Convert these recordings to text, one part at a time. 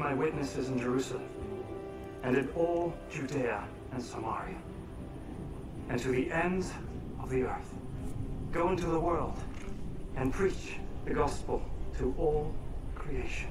my witnesses in Jerusalem, and in all Judea and Samaria, and to the ends of the earth. Go into the world and preach the gospel to all creation.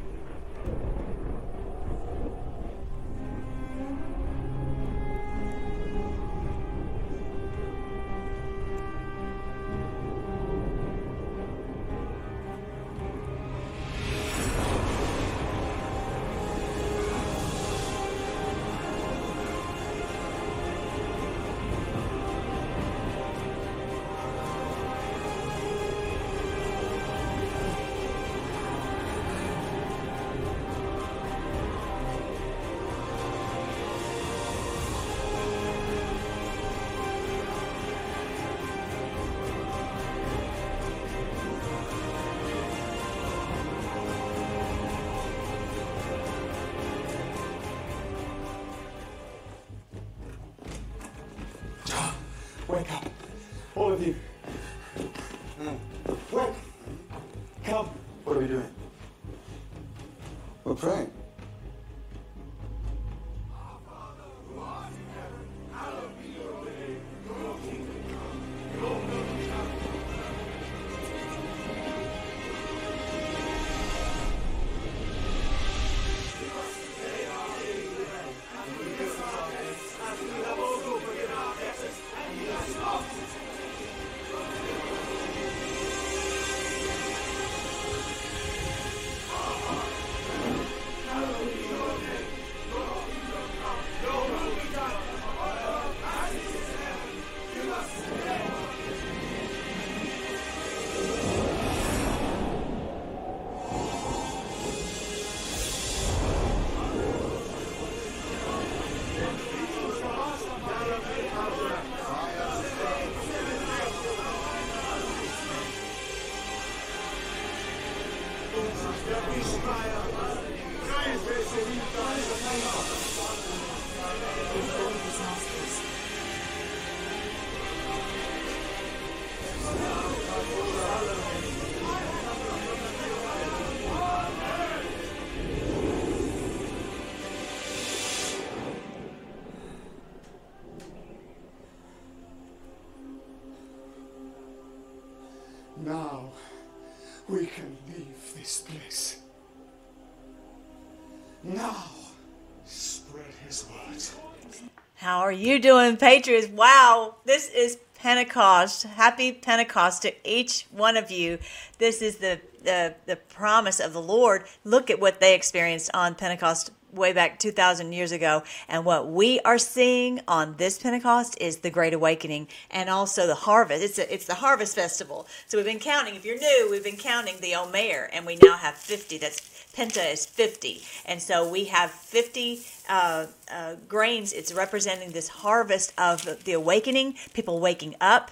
Are you doing, Patriots? Wow, this is Pentecost. Happy Pentecost to each one of you. This is the, the, the promise of the Lord. Look at what they experienced on Pentecost way back 2,000 years ago. And what we are seeing on this Pentecost is the Great Awakening and also the harvest. It's, a, it's the Harvest Festival. So we've been counting, if you're new, we've been counting the Omer, and we now have 50. That's Penta is 50. And so we have 50 uh, uh, grains. It's representing this harvest of the awakening, people waking up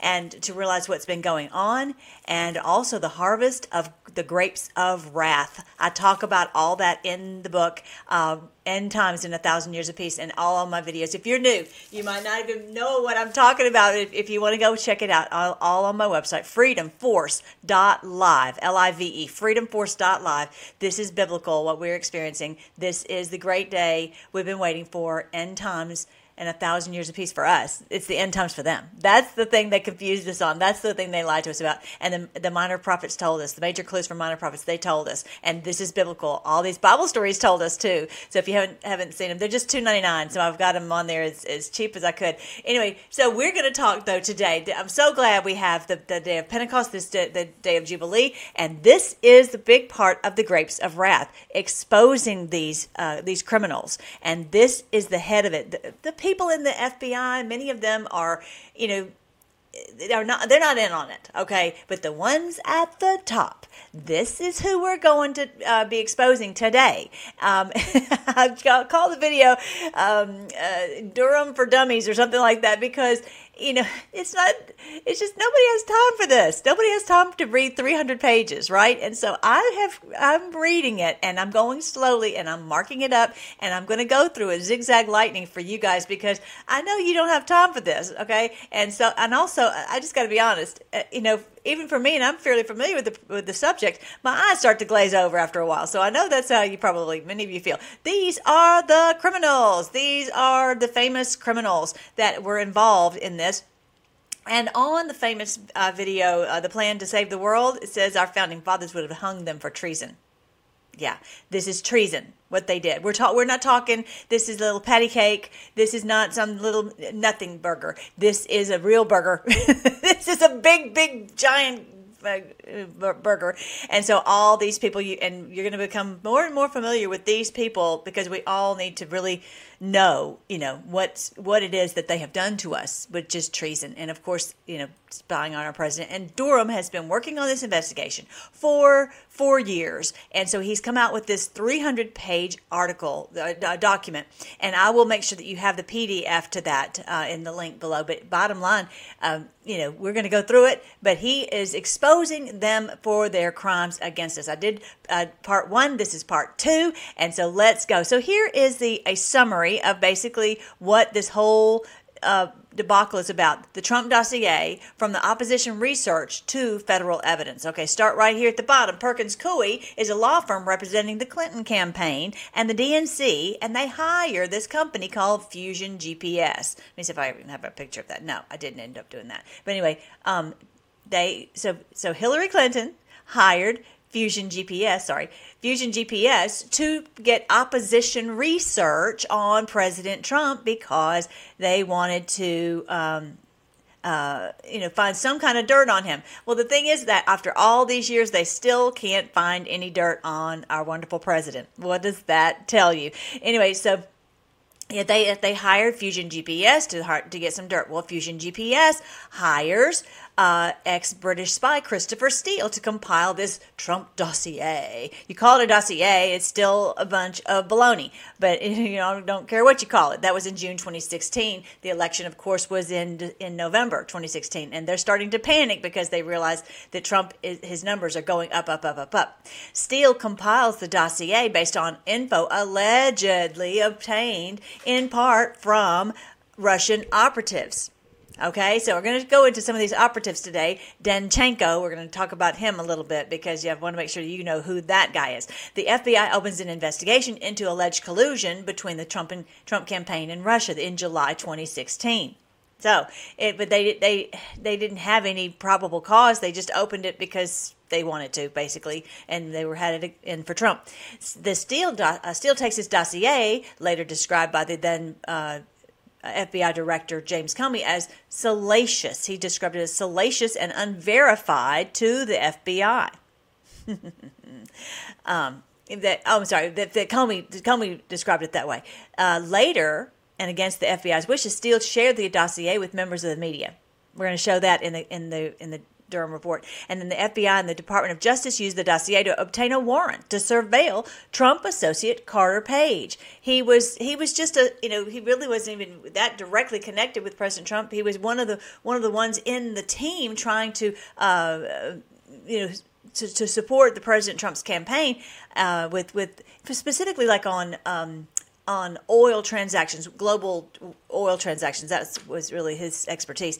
and to realize what's been going on, and also the harvest of the grapes of wrath. I talk about all that in the book, uh, End Times in a Thousand Years of Peace, and all on my videos. If you're new, you might not even know what I'm talking about. If, if you want to go check it out, all, all on my website, freedomforce.live, L I V E, freedomforce.live. This is biblical, what we're experiencing. This is the great day we've been waiting for, End Times and a thousand years of peace for us. It's the end times for them. That's the thing they confused us on. That's the thing they lied to us about. And the, the minor prophets told us, the major clues from minor prophets, they told us. And this is biblical. All these Bible stories told us too. So if you haven't haven't seen them, they're just two ninety nine. So I've got them on there as, as cheap as I could. Anyway, so we're going to talk though today. I'm so glad we have the, the day of Pentecost, this day, the day of Jubilee, and this is the big part of the grapes of wrath, exposing these uh, these criminals. And this is the head of it. The, the people in the FBI, many of them are, you know, they're not they're not in on it okay? But the ones at the top this is who we're going to uh, be exposing today. Um, i've called the video um, uh, durham for dummies or something like that because you know it's not it's just nobody has time for this. Nobody has time to read 300 pages right? And so i have i'm reading it and i'm going slowly and i'm marking it up and i'm going to go through a zigzag lightning for you guys because i know you don't have time for this okay? And so and also i just got to be honest uh, you know even for me, and I'm fairly familiar with the with the subject, my eyes start to glaze over after a while. So I know that's how you probably many of you feel. These are the criminals. These are the famous criminals that were involved in this. And on the famous uh, video, uh, The Plan to Save the World, it says our founding fathers would have hung them for treason. Yeah, this is treason. What they did. We're ta- We're not talking. This is a little patty cake. This is not some little nothing burger. This is a real burger. this is a big, big, giant uh, burger. And so all these people, you and you're going to become more and more familiar with these people because we all need to really know, you know, what's what it is that they have done to us, which is treason, and of course, you know, spying on our president. And Durham has been working on this investigation for four years, and so he's come out with this 300 page article uh, document, and I will make sure that you have the PDF to that uh, in the link below. But bottom line, um, you know, we're going to go through it, but he is exposing them for their crimes against us. I did uh, part one. This is part two, and so let's go. So here is the a summary summary of basically what this whole uh, debacle is about the Trump dossier from the opposition research to federal evidence. Okay, start right here at the bottom. Perkins Coie is a law firm representing the Clinton campaign and the DNC, and they hire this company called Fusion GPS. Let me see if I even have a picture of that. No, I didn't end up doing that. But anyway, um, they so so Hillary Clinton hired Fusion GPS, sorry, Fusion GPS to get opposition research on President Trump because they wanted to, um, uh, you know, find some kind of dirt on him. Well, the thing is that after all these years, they still can't find any dirt on our wonderful president. What does that tell you? Anyway, so yeah, they they hired Fusion GPS to to get some dirt. Well, Fusion GPS hires uh, ex British spy Christopher Steele to compile this Trump dossier. You call it a dossier, it's still a bunch of baloney, but you know, don't care what you call it. That was in June 2016. The election, of course, was in in November 2016, and they're starting to panic because they realize that Trump is, his numbers are going up, up, up, up, up. Steele compiles the dossier based on info allegedly obtained in part from Russian operatives. Okay, so we're going to go into some of these operatives today. Danchenko, we're going to talk about him a little bit because you want to make sure you know who that guy is. The FBI opens an investigation into alleged collusion between the Trump and Trump campaign and Russia in July 2016. So, it, but they they they didn't have any probable cause. They just opened it because they wanted to, basically, and they were headed in for Trump. The Steele uh, Steele takes his dossier, later described by the then uh, FBI Director James Comey as salacious. He described it as salacious and unverified to the FBI. um, that oh, I'm sorry, that, that Comey Comey described it that way. Uh, later, and against the FBI's wishes, Steele shared the dossier with members of the media. We're going to show that in the in the in the Durham report. And then the FBI and the Department of Justice used the dossier to obtain a warrant to surveil Trump associate Carter Page. He was he was just a you know he really wasn't even that directly connected with President Trump. He was one of the one of the ones in the team trying to uh, you know to, to support the President Trump's campaign uh, with with specifically like on. Um, on oil transactions, global oil transactions. That was really his expertise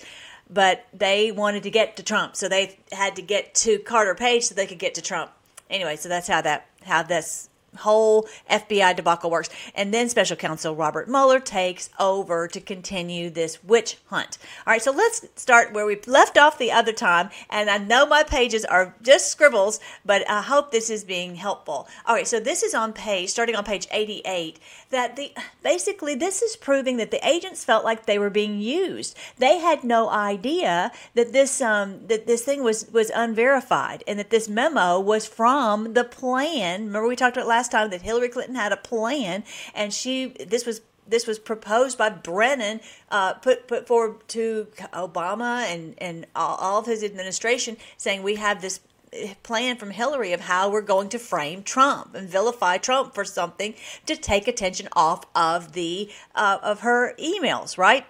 but they wanted to get to Trump, so they had to get to Carter Page so they could get to Trump. Anyway, so that's how that how this whole FBI debacle works. And then special counsel Robert Mueller takes over to continue this witch hunt. All right, so let's start where we left off the other time. And I know my pages are just scribbles, but I hope this is being helpful. All right, so this is on page, starting on page 88, that the basically this is proving that the agents felt like they were being used. They had no idea that this um that this thing was was unverified and that this memo was from the plan. Remember we talked about last last time that Hillary Clinton had a plan, and she this was this was proposed by Brennan, uh, put put forward to Obama and and all, all of his administration, saying we have this plan from Hillary of how we're going to frame Trump and vilify Trump for something to take attention off of the uh, of her emails, right?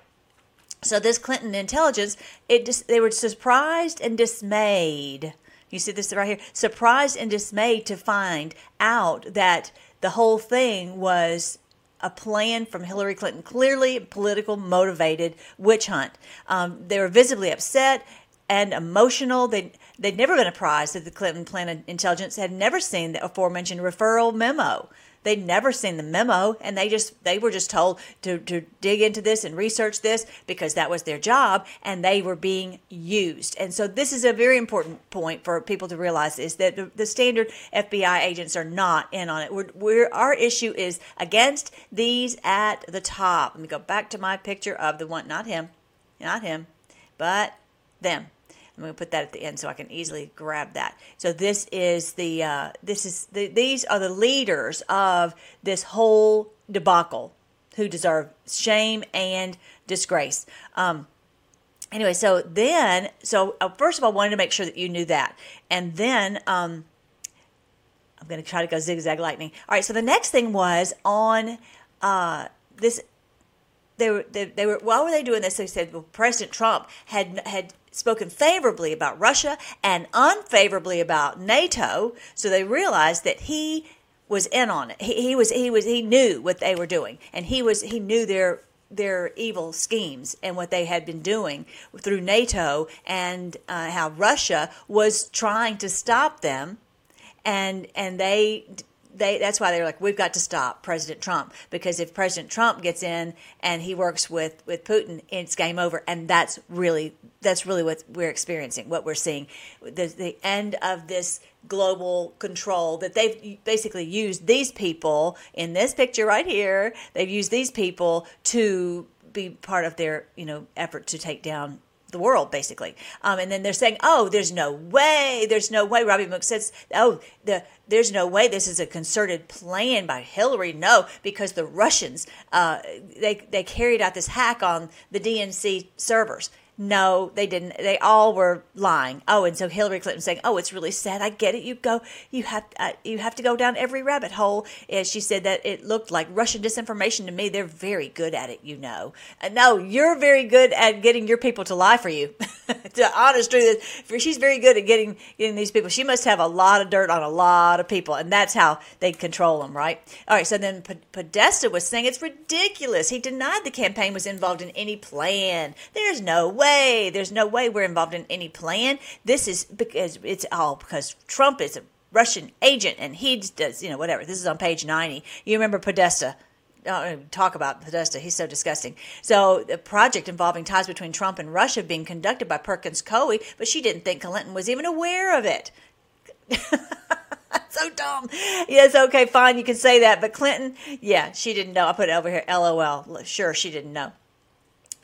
So this Clinton intelligence, it just, they were surprised and dismayed you see this right here? Surprised and dismayed to find out that the whole thing was a plan from Hillary Clinton, clearly political motivated witch hunt. Um, they were visibly upset. and emotional. They they'd never been apprised that the Clinton plan intelligence had never seen the aforementioned referral memo. They'd never seen the memo, and they just they were just told to, to dig into this and research this because that was their job, and they were being used. And so this is a very important point for people to realize is that the, the standard FBI agents are not in on it. We're, we're our issue is against these at the top. Let me go back to my picture of the one, not him, not him, but them. I'm going to put that at the end so I can easily grab that. So this is the uh, this is the, these are the leaders of this whole debacle who deserve shame and disgrace. Um, anyway, so then so uh, first of all, I wanted to make sure that you knew that, and then um, I'm going to try to go zigzag lightning. All right, so the next thing was on uh, this they were they, they, were why were they doing this? They said well, President Trump had had spoken favorably about Russia and unfavorably about NATO, so they realized that he was in on it. He, he was he was he knew what they were doing, and he was he knew their their evil schemes and what they had been doing through NATO and uh, how Russia was trying to stop them, and and they they that's why they're like we've got to stop President Trump because if President Trump gets in and he works with with Putin it's game over. And that's really that's really what we're experiencing what we're seeing. The the end of this global control that they've basically used these people in this picture right here they've used these people to be part of their you know effort to take down the world basically. Um, and then they're saying oh there's no way there's no way robby mook says oh the there's no way this is a concerted plan by hillary. No because the russians uh, they, they carried out this hack on the dnc servers no, they didn't. They all were lying. Oh, and so Hillary Clinton saying, "Oh, it's really sad. I get it. You go. You have. Uh, you have to go down every rabbit hole." And she said that it looked like Russian disinformation to me. They're very good at it, you know. No, you're very good at getting your people to lie for you. the honest truth she's very good at getting getting these people. She must have a lot of dirt on a lot of people, and that's how they control them, right? All right. So then Podesta was saying it's ridiculous. He denied the campaign was involved in any plan. There's no way way. There's no way we're involved in any plan. This is because it's all because Trump is a Russian agent and he does, you know, whatever. This is on page 90. You remember Podesta. Uh, talk about Podesta. He's so disgusting. So, the project involving ties between Trump and Russia being conducted by Perkins Coie, but she didn't think Clinton was even aware of it. so dumb. Yes, okay, fine, you can say that. But Clinton, yeah, she didn't know. I put it over here, LOL. Sure, she didn't know.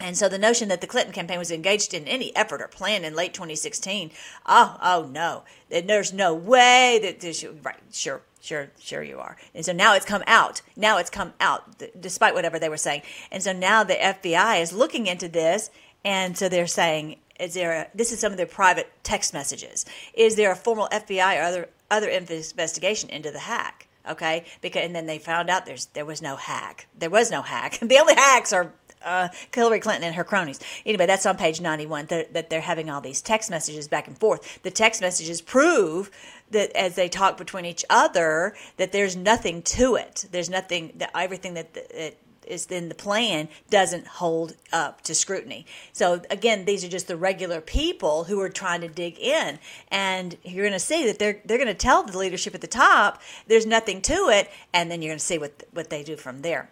And so the notion that the Clinton campaign was engaged in any effort or plan in late 2016, oh, oh no, there's no way that this, right, sure, sure, sure you are. And so now it's come out. Now it's come out, despite whatever they were saying. And so now the FBI is looking into this, and so they're saying, is there a, this is some of their private text messages. Is there a formal FBI or other other investigation into the hack? Okay, because and then they found out there's there was no hack. There was no hack. The only hacks are uh, Hillary Clinton and her cronies. Anyway, that's on page 91 th- that they're having all these text messages back and forth. The text messages prove that as they talk between each other, that there's nothing to it. There's nothing that everything that, that is in the plan doesn't hold up to scrutiny. So again, these are just the regular people who are trying to dig in, and you're going to see that they're they're going to tell the leadership at the top there's nothing to it, and then you're going to see what what they do from there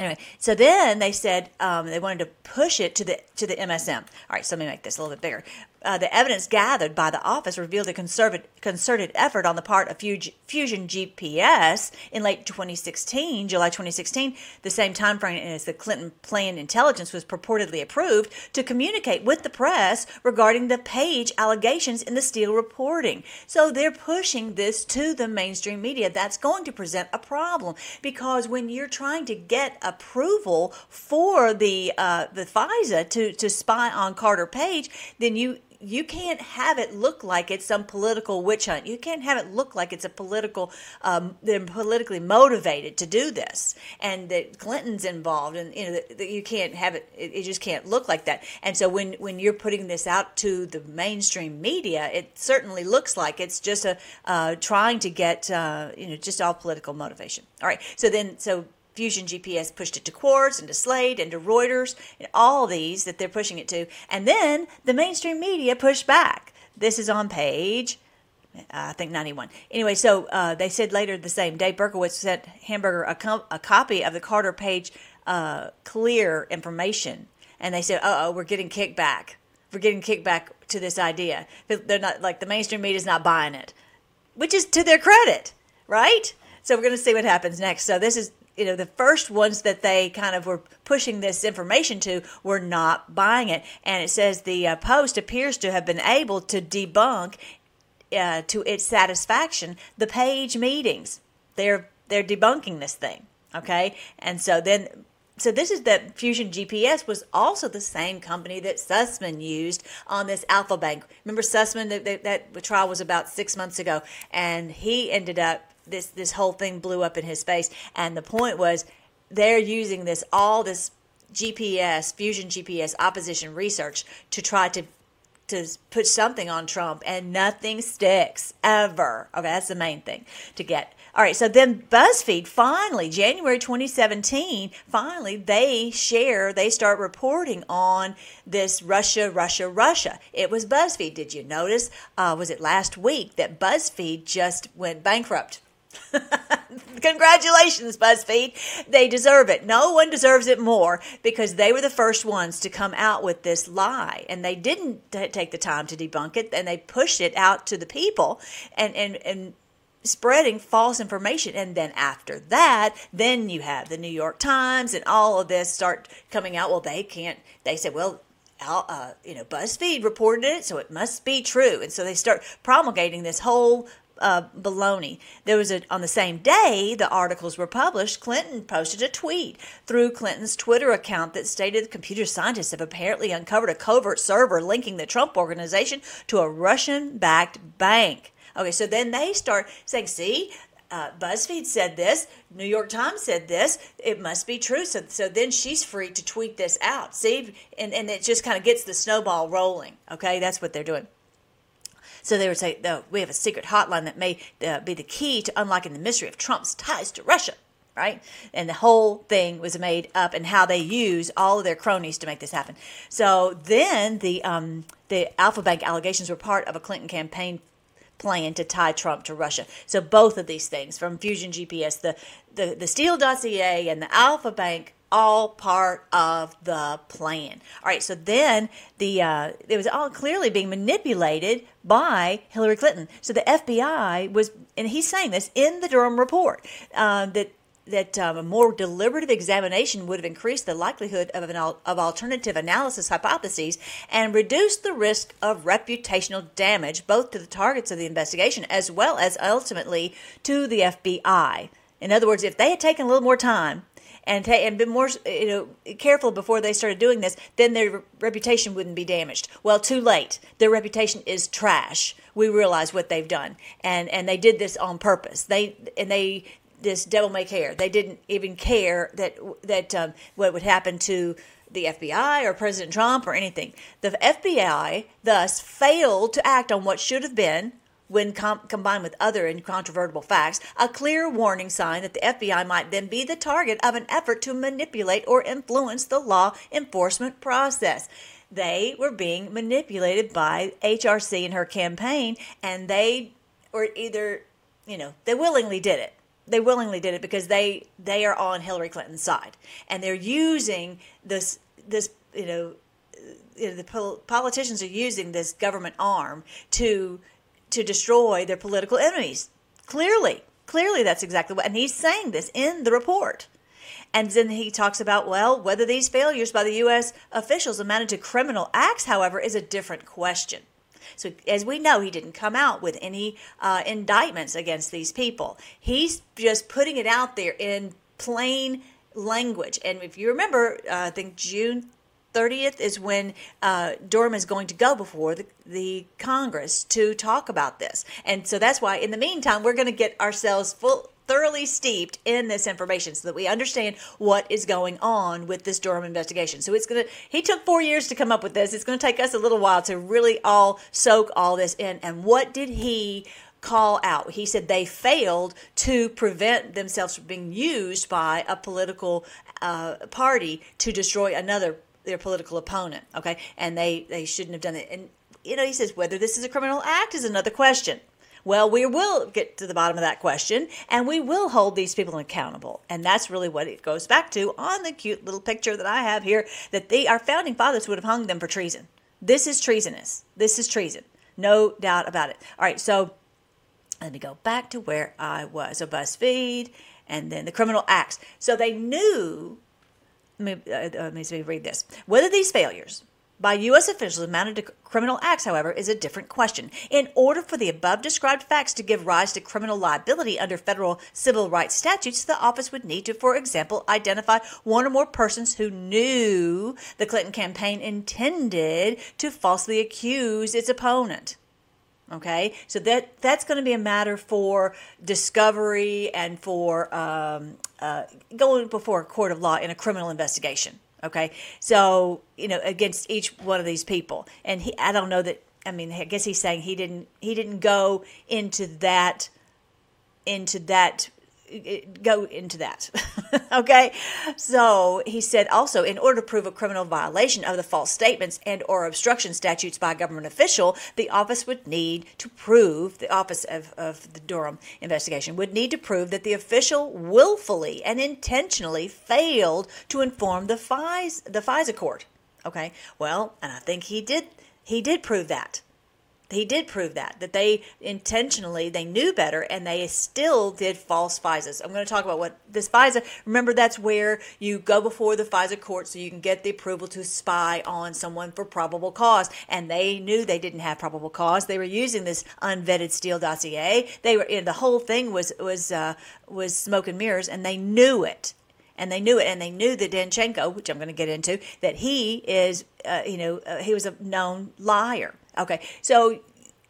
anyway, so then they said um, they wanted to push it to the to the MSM. All right, so let me make this a little bit bigger uh, the evidence gathered by the office revealed a concerted effort on the part of Fusion GPS in late 2016, July 2016, the same time frame as the Clinton plan intelligence was purportedly approved to communicate with the press regarding the page allegations in the Steele reporting. So they're pushing this to the mainstream media. That's going to present a problem because when you're trying to get approval for the uh, the FISA to to spy on Carter Page, then you you can't have it look like it's some political witch hunt. You can't have it look like it's a political, um, they're politically motivated to do this, and that Clinton's involved, and you know that, you can't have it, it. It just can't look like that. And so when when you're putting this out to the mainstream media, it certainly looks like it's just a uh, trying to get uh, you know just all political motivation. All right, so then so Fusion GPS pushed it to Quartz and to Slate and to Reuters and all these that they're pushing it to. And then the mainstream media pushed back. This is on page, I think 91. Anyway, so uh, they said later the same day, Berkowitz sent Hamburger a, com- a copy of the Carter Page uh, clear information. And they said, Uh oh, we're getting kickback. We're getting kickback to this idea. They're not like the mainstream media is not buying it, which is to their credit, right? So we're going to see what happens next. So this is you know the first ones that they kind of were pushing this information to were not buying it and it says the uh, post appears to have been able to debunk uh, to its satisfaction the page meetings they're they're debunking this thing okay and so then so this is that Fusion GPS was also the same company that Sussmann used on this Alfa Bank. Remember Sussmann? That, that, that trial was about six months ago, and he ended up this this whole thing blew up in his face. And the point was, they're using this all this GPS Fusion GPS opposition research to try to to put something on Trump, and nothing sticks ever. Okay, that's the main thing to get. All right, so then BuzzFeed finally, January 2017, finally they share, they start reporting on this Russia, Russia, Russia. It was BuzzFeed. Did you notice? Uh, was it last week that BuzzFeed just went bankrupt? Congratulations, BuzzFeed. They deserve it. No one deserves it more because they were the first ones to come out with this lie. And they didn't t- take the time to debunk it and they pushed it out to the people and, and, and spreading false information. And then after that, then you have the New York Times and all of this start coming out. Well, they can't, they said, well, uh, you know, BuzzFeed reported it, so it must be true. And so they start promulgating this whole uh, baloney. There was a on the same day the articles were published. Clinton posted a tweet through Clinton's Twitter account that stated computer scientists have apparently uncovered a covert server linking the Trump organization to a Russian-backed bank. Okay, so then they start saying, "See, uh, BuzzFeed said this, New York Times said this, it must be true. So, so then she's free to tweet this out. See, and, and it just kind of gets the snowball rolling. Okay, that's what they're doing. So they would say, no, we have a secret hotline that may uh, be the key to unlocking the mystery of Trump's ties to Russia. Right? And the whole thing was made up and how they use all of their cronies to make this happen. So then the um, the Alfa Bank allegations were part of a Clinton campaign plan to tie Trump to Russia. So both of these things, from Fusion GPS, the the, the Steele dossier, and the Alfa Bank all part of the plan. All right, so then the uh, it was all clearly being manipulated by Hillary Clinton. So the FBI was, and he's saying this in the Durham report uh, that that um, a more deliberative examination would have increased the likelihood of, an al- of alternative analysis hypotheses and reduced the risk of reputational damage both to the targets of the investigation as well as ultimately to the FBI. In other words, if they had taken a little more time and ta- and been more you know careful before they started doing this, then their reputation wouldn't be damaged. Well, too late. Their reputation is trash. We realize what they've done, and and they did this on purpose. They and they this devil may care. They didn't even care that that um, what would happen to the FBI or President Trump or anything. The FBI thus failed to act on what should have been when com- combined with other incontrovertible facts, a clear warning sign that the FBI might then be the target of an effort to manipulate or influence the law enforcement process. They were being manipulated by HRC in her campaign, and they were either, you know, they willingly did it. They willingly did it because they they are on Hillary Clinton's side, and they're using this this you know the politicians are using this government arm to to destroy their political enemies. Clearly, clearly that's exactly what, and he's saying this in the report. And then he talks about, well, whether these failures by the U.S. officials amounted to criminal acts, however, is a different question. So, as we know, he didn't come out with any uh, indictments against these people. He's just putting it out there in plain language. And if you remember, uh, I think June 30th is when uh, Durham is going to go before the, the Congress to talk about this. And so that's why, in the meantime, we're going to get ourselves full, thoroughly steeped in this information so that we understand what is going on with this Durham investigation. So it's going to, he took four years to come up with this. It's going to take us a little while to really all soak all this in. And what did he call out. He said they failed to prevent themselves from being used by a political uh, party to destroy another their political opponent. Okay, and they they shouldn't have done it. And you know, he says whether this is a criminal act is another question. Well, we will get to the bottom of that question and we will hold these people accountable. And that's really what it goes back to on the cute little picture that I have here that they, our founding fathers would have hung them for treason. This is treasonous. This is treason. No doubt about it. All right, so let me go back to where I was. So BuzzFeed and then the criminal acts. So they knew, let me, uh, let me read this. Whether these failures by U.S. officials amounted to criminal acts, however, is a different question. In order for the above described facts to give rise to criminal liability under federal civil rights statutes, the office would need to, for example, identify one or more persons who knew the Clinton campaign intended to falsely accuse its opponent. Okay, so that that's going to be a matter for discovery and for um, uh, going before a court of law in a criminal investigation. Okay, so you know against each one of these people, and he, I don't know that. I mean, I guess he's saying he didn't he didn't go into that into that go into that. okay? So he said also, in order to prove a criminal violation of the false statements and or obstruction statutes by a government official, the office would need to prove, the office of, of the Durham investigation would need to prove that the official willfully and intentionally failed to inform the FISA, the FISA court. Okay? Well, and I think he did he did prove that he did prove that that they intentionally they knew better and they still did false FISAs. I'm going to talk about what this FISA. Remember, that's where you go before the FISA court so you can get the approval to spy on someone for probable cause. And they knew they didn't have probable cause. They were using this unvetted Steele dossier. They were in the whole thing was was uh, was smoke and mirrors, and they knew it and they knew it, and they knew that Danchenko, which I'm going to get into, that he is, uh, you know, uh, he was a known liar. Okay, so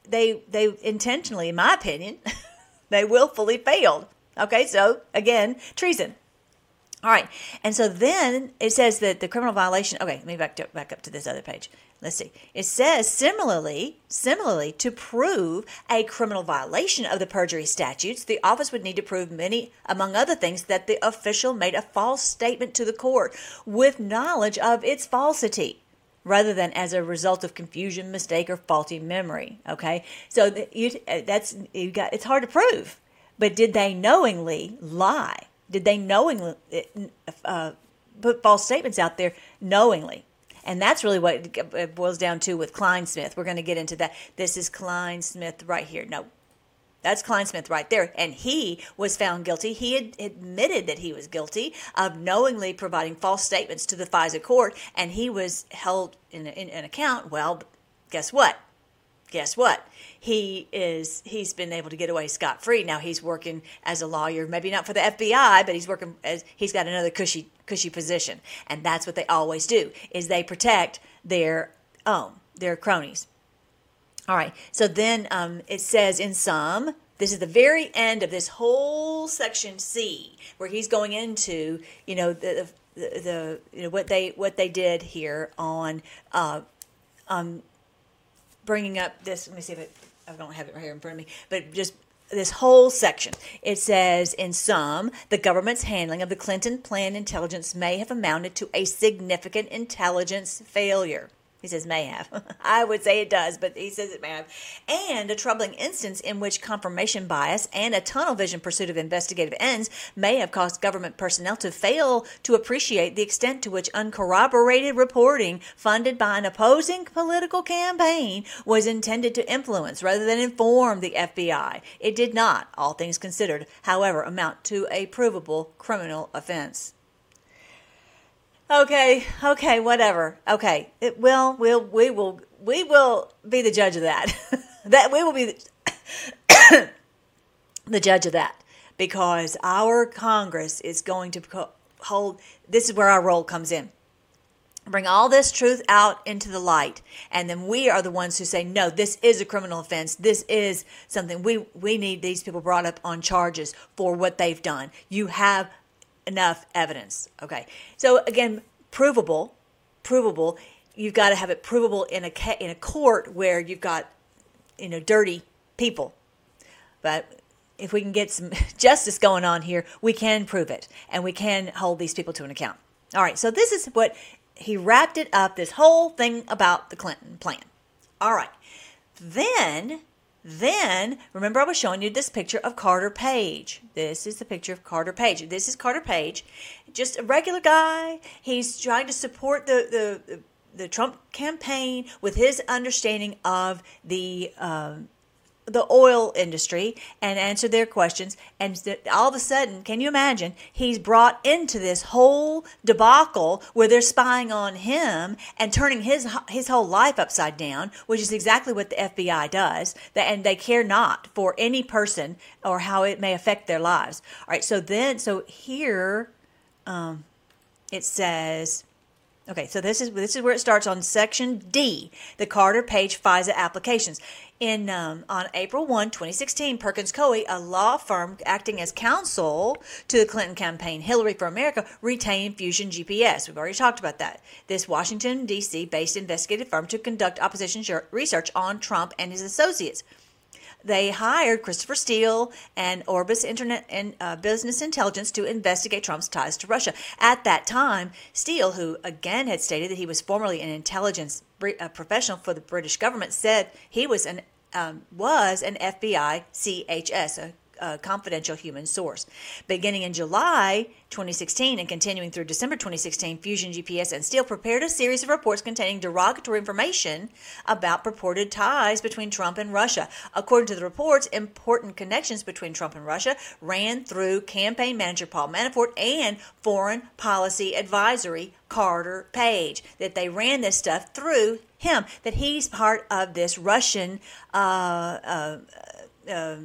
they they intentionally, in my opinion, they willfully failed. Okay, so again, treason. All right, and so then it says that the criminal violation. Okay, let me back to, back up to this other page. Let's see. It says similarly, similarly, to prove a criminal violation of the perjury statutes, the office would need to prove many, among other things, that the official made a false statement to the court with knowledge of its falsity rather than as a result of confusion, mistake, or faulty memory. Okay, so you, uh, that's you got. It's hard to prove, but did they knowingly lie? Did they knowingly uh, put false statements out there knowingly? And that's really what it boils down to with Clinesmith. We're going to get into that. This is Clinesmith right here. No, that's Clinesmith right there. And he was found guilty. He had admitted that he was guilty of knowingly providing false statements to the FISA court, and he was held in, in an account. Well, guess what? Guess what? He is he's been able to get away scot free. Now he's working as a lawyer, maybe not for the FBI, but he's working as he's got another cushy cushy position. And that's what they always do is they protect their own, their cronies. All right. So then um, it says in some, this is the very end of this whole section C, where he's going into, you know, the, the, the you know what they what they did here on uh, um, bringing up this. Let me see if it, I don't have it right here in front of me, but just this whole section. It says, in sum, the government's handling of the Clinton plan intelligence may have amounted to a significant intelligence failure. He says may have. I would say it does, but he says it may have. And a troubling instance in which confirmation bias and a tunnel vision pursuit of investigative ends may have caused government personnel to fail to appreciate the extent to which uncorroborated reporting funded by an opposing political campaign was intended to influence rather than inform the FBI. It did not, all things considered, however, amount to a provable criminal offense. Okay, okay, whatever. Okay, it will, will, we will, we will be the judge of that. that we will be the, the judge of that because our Congress is going to hold. This is where our role comes in. Bring all this truth out into the light, and then we are the ones who say, "No, this is a criminal offense. This is something we we need these people brought up on charges for what they've done. You have enough evidence. Okay. So again, provable, provable. You've got to have it provable in a in a court where you've got you know dirty people. but if we can get some justice going on here, we can prove it and we can hold these people to an account. All right, so this is what he wrapped it up this whole thing about the Clinton plan. All right. Then then, remember I was showing you this picture of Carter Page. This is the picture of Carter Page. This is Carter Page, just a regular guy. He's trying to support the the, the Trump campaign with his understanding of the um, the oil industry and answer their questions. And all of a sudden, can you imagine? He's brought into this whole debacle where they're spying on him and turning his his whole life upside down, which is exactly what the FBI does. And they care not for any person or how it may affect their lives. All right. So then, so here, um, it says. Okay, so this is this is where it starts on section D, the Carter Page FISA applications in um, on April 1, 2016, Perkins Coie, a law firm acting as counsel to the Clinton campaign Hillary for America, retained Fusion GPS. We've already talked about that. This Washington, D.C. based investigative firm to conduct opposition research on Trump and his associates. They hired Christopher Steele and Orbis Internet and uh, Business Intelligence to investigate Trump's ties to Russia. At that time, Steele, who again had stated that he was formerly an intelligence professional for the British government, said he was an um, was an FBI CHS, a uh, confidential human source. Beginning in July 2016 and continuing through December 2016, Fusion GPS and Steele prepared a series of reports containing derogatory information about purported ties between Trump and Russia. According to the reports, important connections between Trump and Russia ran through campaign manager Paul Manafort and foreign policy advisory Carter Page. That they ran this stuff through him. That he's part of this Russian. Uh, uh, uh,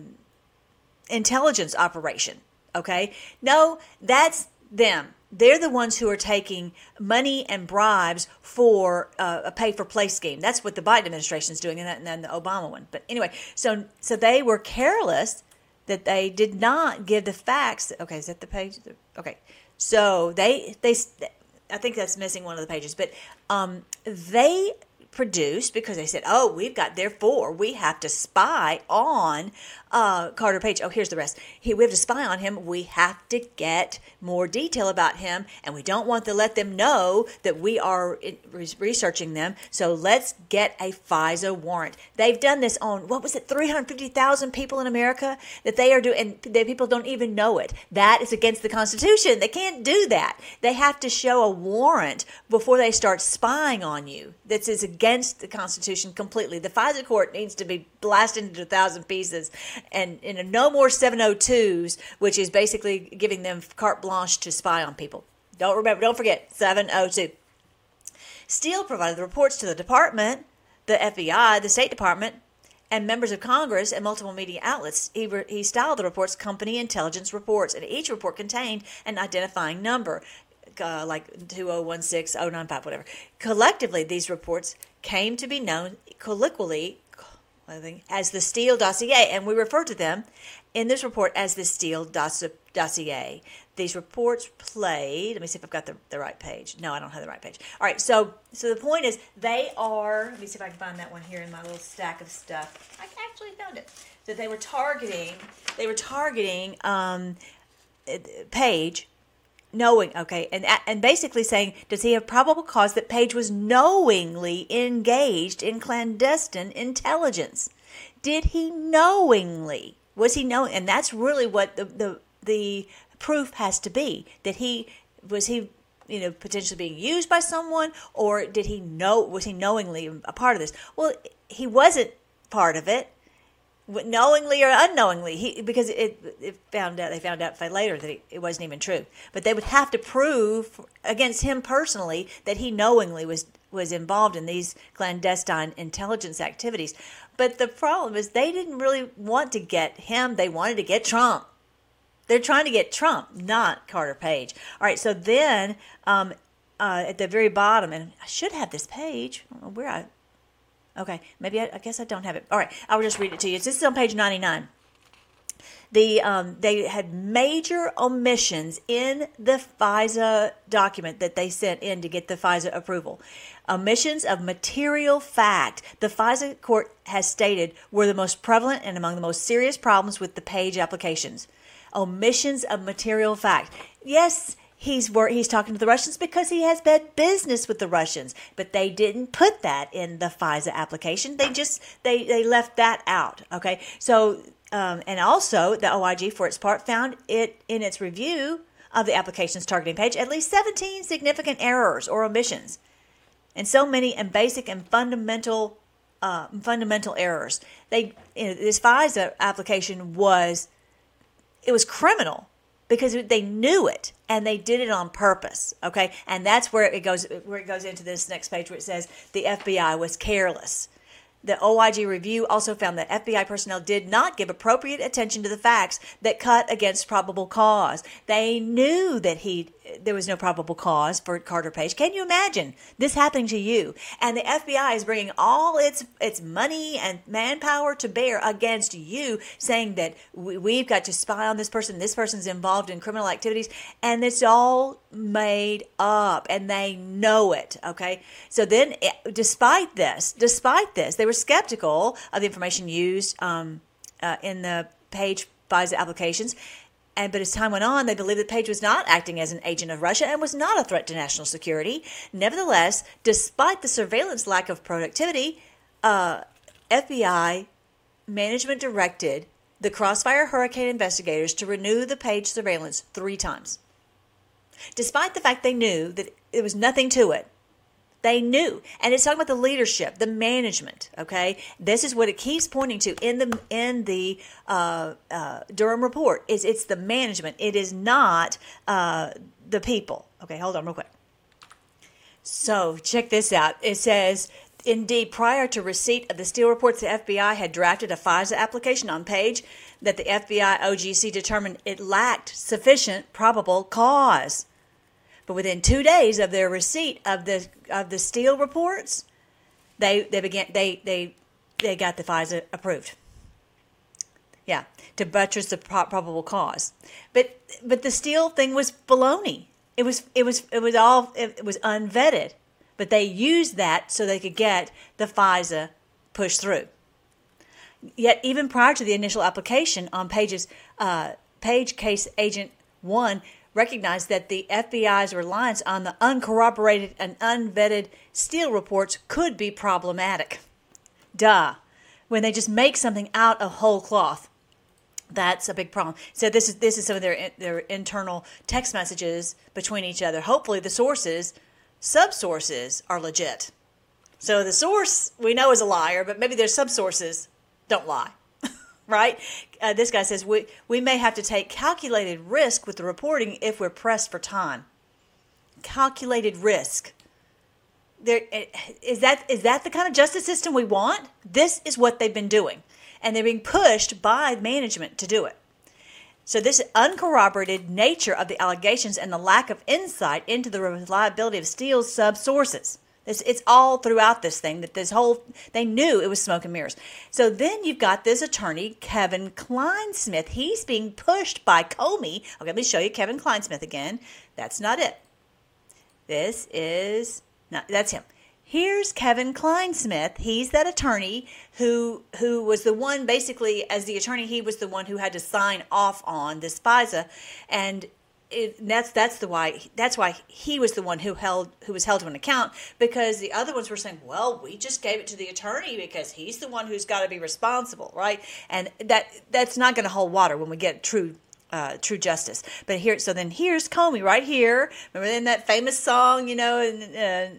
intelligence operation. Okay? No, that's them. They're the ones who are taking money and bribes for uh, a pay for play scheme. That's what the Biden administration is doing, and then the Obama one. But anyway, so so they were careless that they did not give the facts. Okay, is that the page? Okay, so they they I think that's missing one of the pages, but um, they produced because they said, "Oh, we've got therefore we have to spy on uh, Carter Page. Oh, here's the rest. He, we have to spy on him. We have to get more detail about him, and we don't want to let them know that we are researching them. So let's get a FISA warrant. They've done this on what was it, 350,000 people in America that they are doing, and the people don't even know it. That is against the Constitution. They can't do that. They have to show a warrant before they start spying on you. This is against the Constitution completely. The FISA court needs to be blasted into a thousand pieces and know, no more 702s, which is basically giving them carte blanche to spy on people. Don't remember, don't forget 702. Steele provided the reports to the department, the FBI, the State Department, and members of Congress and multiple media outlets. He, re- he styled the reports company intelligence reports, and each report contained an identifying number, uh, like 2016095, whatever. Collectively, these reports came to be known colloquially As the Steele dossier, and we refer to them in this report as the Steele dossier. These reports played. Let me see if I've got the, the right page. No, I don't have the right page. All right, so so the point is they are. Let me see if I can find that one here in my little stack of stuff. I actually found it. That they were targeting. They were targeting um, Page knowing okay and and basically saying does he have probable cause that page was knowingly engaged in clandestine intelligence? Did he knowingly was he knowing and that's really what the the the proof has to be that he was he you know potentially being used by someone or did he know was he knowingly a part of this? Well he wasn't part of it knowingly or unknowingly he because it, it found out they found out later that it, wasn't even true. But they would have to prove against him personally that he knowingly was was involved in these clandestine intelligence activities. But the problem is they didn't really want to get him. They wanted to get trump. They're trying to get trump not carter page. All right so then um, uh, at the very bottom and i should have this page. I don't know where i Okay, maybe I, I, guess I don't have it. All right, I'll just read it to you. This is on page 99. The um, they had major omissions in the FISA document that they sent in to get the FISA approval. Omissions of material fact. The FISA court has stated were the most prevalent and among the most serious problems with the page applications. Omissions of material fact. Yes, he's wor- he's talking to the Russians because he has bad business with the Russians, but they didn't put that in the FISA application. They just they they left that out. Okay, so um, and also the OIG for its part found it in its review of the application's targeting page at least 17 significant errors or omissions, and so many and basic and fundamental uh, fundamental errors. They you know, this FISA application was it was criminal because they knew it and they did it on purpose okay? And that's where it goes where it goes into this next page where it says the fbi was careless the OIG review also found that FBI personnel did not give appropriate attention to the facts that cut against probable cause. They knew that he there was no probable cause for Carter Page. Can you imagine this happening to you? And the FBI is bringing all its its money and manpower to bear against you, saying that we, have got to spy on this person. This person's involved in criminal activities, and it's all made up, and they know it. Okay, so then, eh, despite this, despite this, they were skeptical of the information used um, uh, in the page FISA applications. And but as time went on, they believed that Page was not acting as an agent of Russia and was not a threat to national security. Nevertheless, despite the surveillance lack of productivity, uh, FBI management directed the Crossfire Hurricane investigators to renew the Page surveillance three times. Despite the fact they knew that there was nothing to it, they knew. And it's talking about the leadership, the management. Okay, this is what it keeps pointing to in the in the uh, uh, Durham report. Is it's the management. It is not uh, the people. Okay, hold on real quick. So check this out. It says. Indeed, prior to receipt of the Steele reports, the FBI had drafted a FISA application on page that the FBI OGC determined it lacked sufficient probable cause. But within two days of their receipt of the of the Steele reports, they they began they they they got the FISA approved. Yeah, to buttress the probable cause. But but the Steele thing was baloney. It was it was it was all it was unvetted. But they used that so they could get the FISA pushed through. Yet even prior to the initial application on pages uh, page case agent one recognized that the FBI's reliance on the uncorroborated and unvetted Steele reports could be problematic. Duh. When they just make something out of whole cloth. That's a big problem. So this is this is some of their their internal text messages between each other. Hopefully the sources, sub sources are legit. So the source we know is a liar, but maybe their sub sources don't lie right? Uh, this guy says we, we may have to take calculated risk with the reporting if we're pressed for time. Calculated risk. There eh, is that is that the kind of justice system we want? This is what they've been doing, and they're being pushed by management to do it. So this uncorroborated nature of the allegations and the lack of insight into the reliability of Steele's sub sources it's, it's all throughout this thing that this whole they knew it was smoke and mirrors. So then you've got this attorney Kevin Clinesmith. He's being pushed by Comey. Okay, let me show you Kevin Clinesmith again. That's not it. This is not that's him. Here's Kevin Clinesmith. He's that attorney who who was the one basically as the attorney he was the one who had to sign off on this FISA and it, that's that's the why that's why he was the one who held who was held to an account because the other ones were saying, well, we just gave it to the attorney because he's the one who's got to be responsible, right? And that that's not going to hold water when we get true uh, true justice. But here, so then here's Comey right here. Remember in that famous song, you know, and. Uh,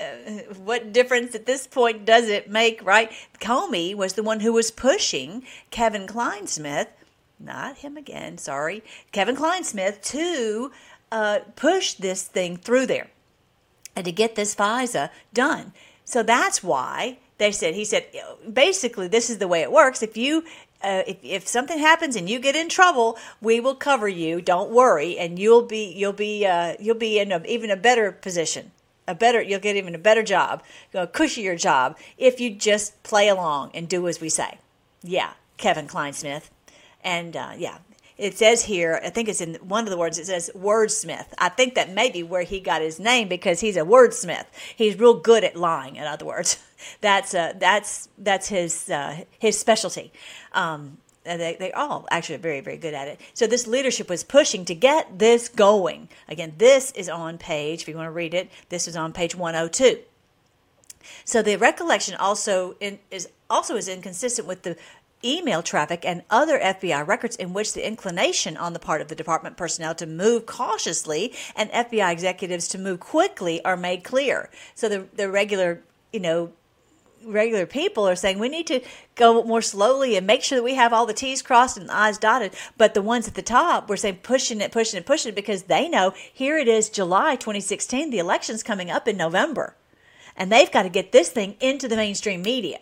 uh, what difference at this point does it make, right? Comey was the one who was pushing Kevin Clinesmith not him again, sorry, Kevin Clinesmith to uh, push this thing through there and to get this FISA done. So that's why they said, he said, basically, this is the way it works. If you uh, if, if something happens and you get in trouble, we will cover you. Don't worry, and you'll be you'll be uh, you'll be in a, even a better position, a better you'll get even a better job, a cushier job if you just play along and do as we say. Yeah, Kevin Clinesmith And uh, yeah, it says here, I think it's in one of the words, it says wordsmith. I think that may be where he got his name because he's a wordsmith. He's real good at lying, in other words. That's uh, that's that's his uh, his specialty. Um, they, they all actually are very, very good at it. So this leadership was pushing to get this going. Again, this is on page, if you want to read it, this is on page 102. So the recollection also in, is also is inconsistent with the email traffic and other FBI records in which the inclination on the part of the department personnel to move cautiously and FBI executives to move quickly are made clear. So the the regular, you know, regular people are saying we need to go more slowly and make sure that we have all the T's crossed and the I's dotted. But the ones at the top were saying pushing it, pushing it, pushing it because they know here it is July 2016, the election's coming up in November. And they've got to get this thing into the mainstream media.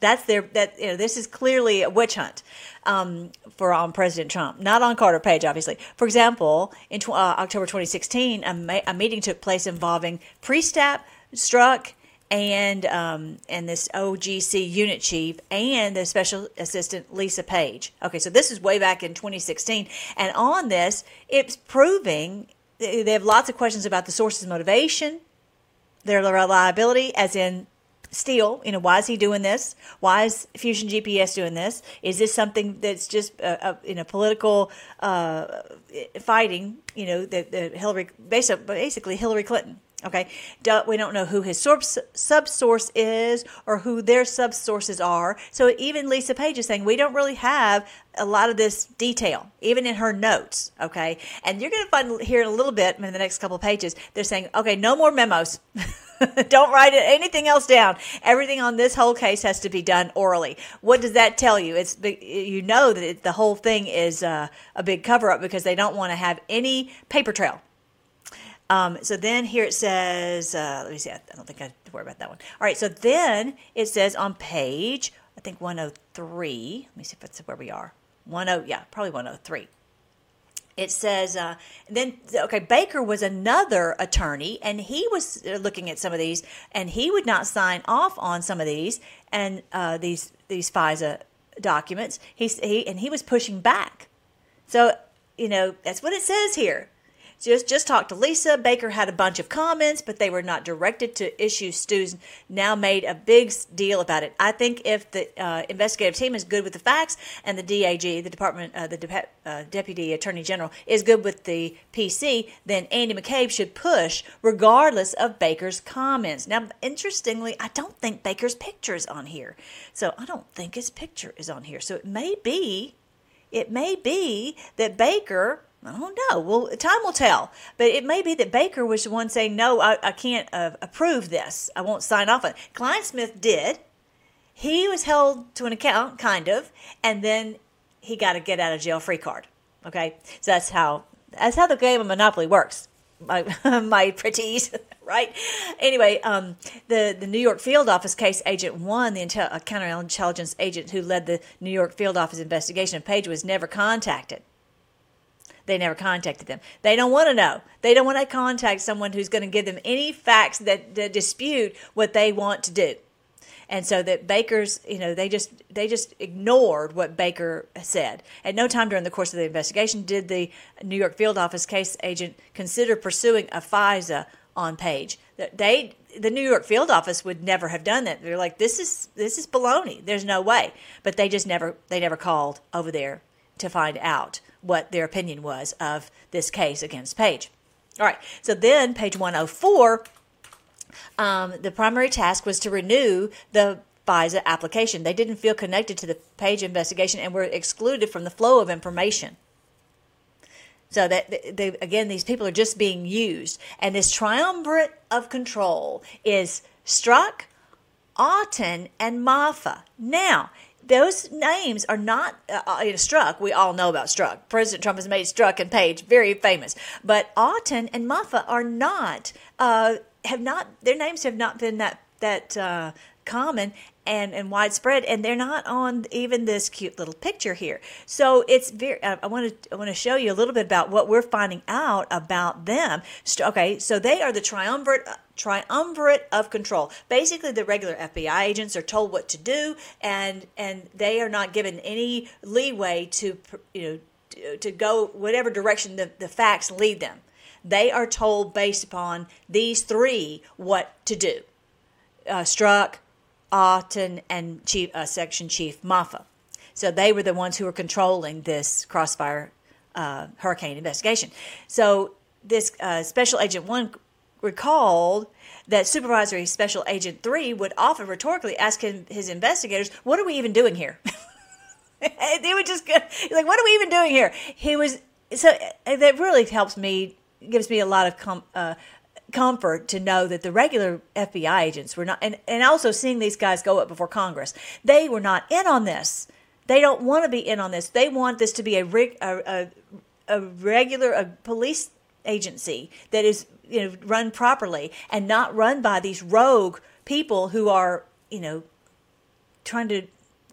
That's their that you know this is clearly a witch hunt um, for on President Trump, not on Carter Page, obviously. For example, in tw- uh, October 2016, a, ma- a meeting took place involving Priestap, Strzok, and um, and this OGC unit chief and the special assistant Lisa Page. Okay, so this is way back in 2016, and on this, it's proving they have lots of questions about the source's motivation, their reliability, as in Steele, you know, why is he doing this? Why is Fusion GPS doing this? Is this something that's just in a political uh, fighting? You know, that Hillary basically, basically Hillary Clinton. Okay, we don't know who his subsource is or who their subsources are. So even Lisa Page is saying we don't really have a lot of this detail, even in her notes. Okay, and you're going to find here in a little bit in the next couple of pages, they're saying, okay, no more memos. Don't write anything else down. Everything on this whole case has to be done orally. What does that tell you? It's you know that the whole thing is uh, a big cover up because they don't want to have any paper trail. Um, so then here it says, uh, let me see, I don't think I have to worry about that one. All right, so then it says on page, I think 103, let me see if that's where we are. 10, yeah, probably 103 it says uh, then okay baker was another attorney and he was uh, looking at some of these and he would not sign off on some of these and uh, these these FISA documents He's, he and he was pushing back so you know that's what it says here just just talked to Lisa. Baker had a bunch of comments, but they were not directed to issues. Stu's now made a big deal about it. I think if the uh, investigative team is good with the facts and the DAG, the Department, uh, the De- uh, Deputy Attorney General, is good with the PC, then Andy McCabe should push regardless of Baker's comments. Now, interestingly, I don't think Baker's picture is on here, so I don't think his picture is on here. So it may be, it may be that Baker I don't know. Well, time will tell. But it may be that Baker was the one saying, no, I, I can't uh, approve this. I won't sign off on it. Clinesmith did. He was held to an account, kind of, and then he got a get out of jail free card. Okay, so that's how that's how the game of Monopoly works. My my pretties, right? Anyway, um, the the New York field office case agent one, the intel, counterintelligence agent who led the New York field office investigation of Page, was never contacted. They never contacted them. They don't want to know. They don't want to contact someone who's going to give them any facts that, that dispute what they want to do and so that Baker's, you know, they just they just ignored what Baker said. At no time during the course of the investigation did the New York field office case agent consider pursuing a FISA on Page. They the New York field office would never have done that. They're like, this is this is baloney. There's no way. But they just never they never called over there to find out what their opinion was of this case against Page. All right, so then page 104, um, the primary task was to renew the FISA application. They didn't feel connected to the Page investigation and were excluded from the flow of information. So that they, again, these people are just being used, and this triumvirate of control is Strzok, Auten, and Moffa. Now, those names are not uh, you know, Strzok. We all know about Strzok. President Trump has made Strzok and Page very famous, but Auten and Moffa are not. Uh, have not. Their names have not been that that uh, common and, and widespread, and they're not on even this cute little picture here. So it's very. I want to I want to show you a little bit about what we're finding out about them. Okay, so they are the triumvirate triumvirate of control. Basically, the regular FBI agents are told what to do, and and they are not given any leeway to you know to go whatever direction the, the facts lead them. They are told based upon these three what to do. Uh, Strzok, Auten, and Chief, uh, Section Chief Moffa. So they were the ones who were controlling this crossfire uh, hurricane investigation. So this uh, Special Agent 1 recalled that Supervisory Special Agent 3 would often rhetorically ask him, his investigators, What are we even doing here? they would just go, like, What are we even doing here? He was, so uh, that really helps me, gives me a lot of com, uh, comfort to know that the regular FBI agents were not, and, and also seeing these guys go up before Congress, they were not in on this. They don't want to be in on this. They want this to be a, a, a, a regular a police agency that is you know run properly and not run by these rogue people who are you know trying to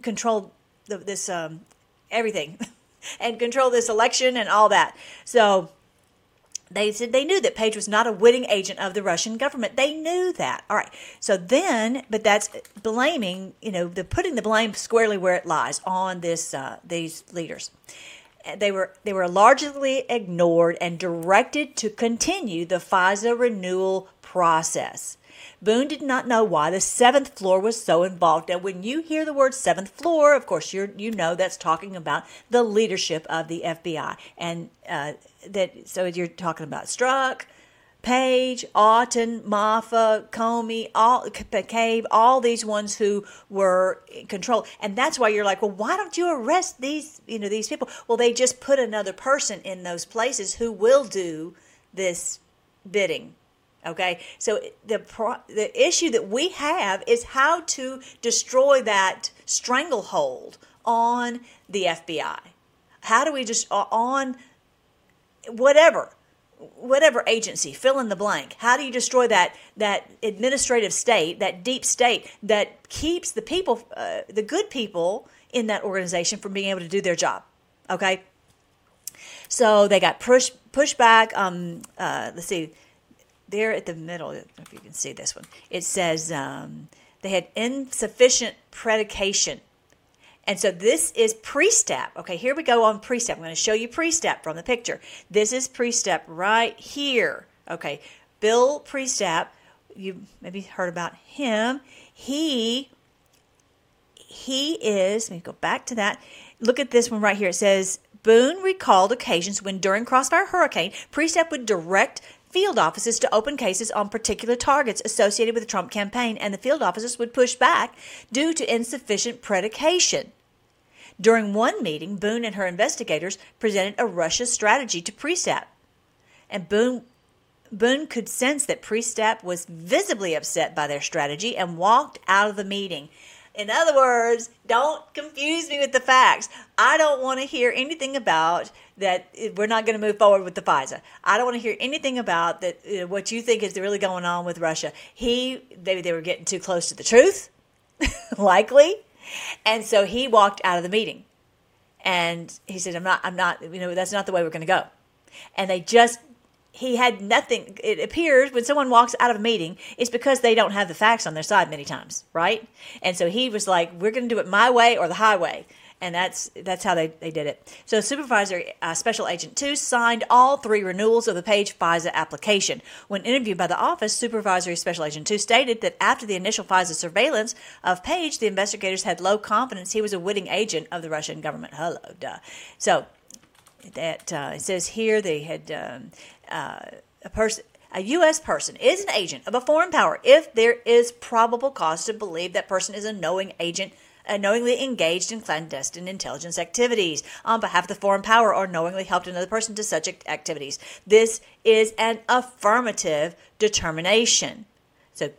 control the, this um, everything and control this election and all that. So they said they knew that Page was not a witting agent of the Russian government. They knew that. All right. So then, but that's blaming, you know, the putting the blame squarely where it lies on this uh, these leaders. They were they were largely ignored and directed to continue the FISA renewal process. Boone did not know why the seventh floor was so involved. And when you hear the word seventh floor, of course, you you know that's talking about the leadership of the FBI, and uh, that so you're talking about Strzok, Page, Auten, Moffa, Comey, all McCabe, all these ones who were in control, and that's why you're like, well, why don't you arrest these, you know, these people? Well, they just put another person in those places who will do this bidding. Okay, so the pro- the issue that we have is how to destroy that stranglehold on the FBI. How do we just on whatever whatever agency fill in the blank. How do you destroy that that administrative state that deep state that keeps the people uh, the good people in that organization from being able to do their job okay? So they got push pushed back um uh, let's see there at the middle if you can see this one. It says um, they had insufficient predication and so this is Priestap. Okay, here we go on Priestap. I'm going to show you Priestap from the picture. This is Priestap right here. Okay, Bill Priestap, you maybe heard about him. He he is, let me go back to that. Look at this one right here. It says Boone recalled occasions when during Crossfire Hurricane, Priestap would direct field offices to open cases on particular targets associated with the Trump campaign, and the field offices would push back due to insufficient predication. During one meeting, Boone and her investigators presented a Russia strategy to Priestap. And Boone, Boone could sense that Priestap was visibly upset by their strategy and walked out of the meeting. In other words, don't confuse me with the facts. I don't want to hear anything about that eh, we're not going to move forward with the FISA. I don't want to hear anything about that know, what you think is really going on with Russia. He maybe they were getting too close to the truth, likely. And so he walked out of the meeting. And he said, I'm not, I'm not, you know, that's not the way we're going to go. And they just, he had nothing. It appears when someone walks out of a meeting, it's because they don't have the facts on their side many times, right? And so he was like, we're going to do it my way or the highway and that's that's how they, they did it. So Supervisor uh, Special Agent 2 signed all three renewals of the Page FISA application. When interviewed by the office, Supervisory Special Agent 2 stated that after the initial FISA surveillance of Page, the investigators had low confidence he was a witting agent of the Russian government. Hello, duh. So that uh, it says here they had um, uh, a person a U.S. person is an agent of a foreign power if there is probable cause to believe that person is a knowing agent knowingly engaged in clandestine intelligence activities on behalf of the foreign power or knowingly helped another person to such activities. This is an affirmative determination. So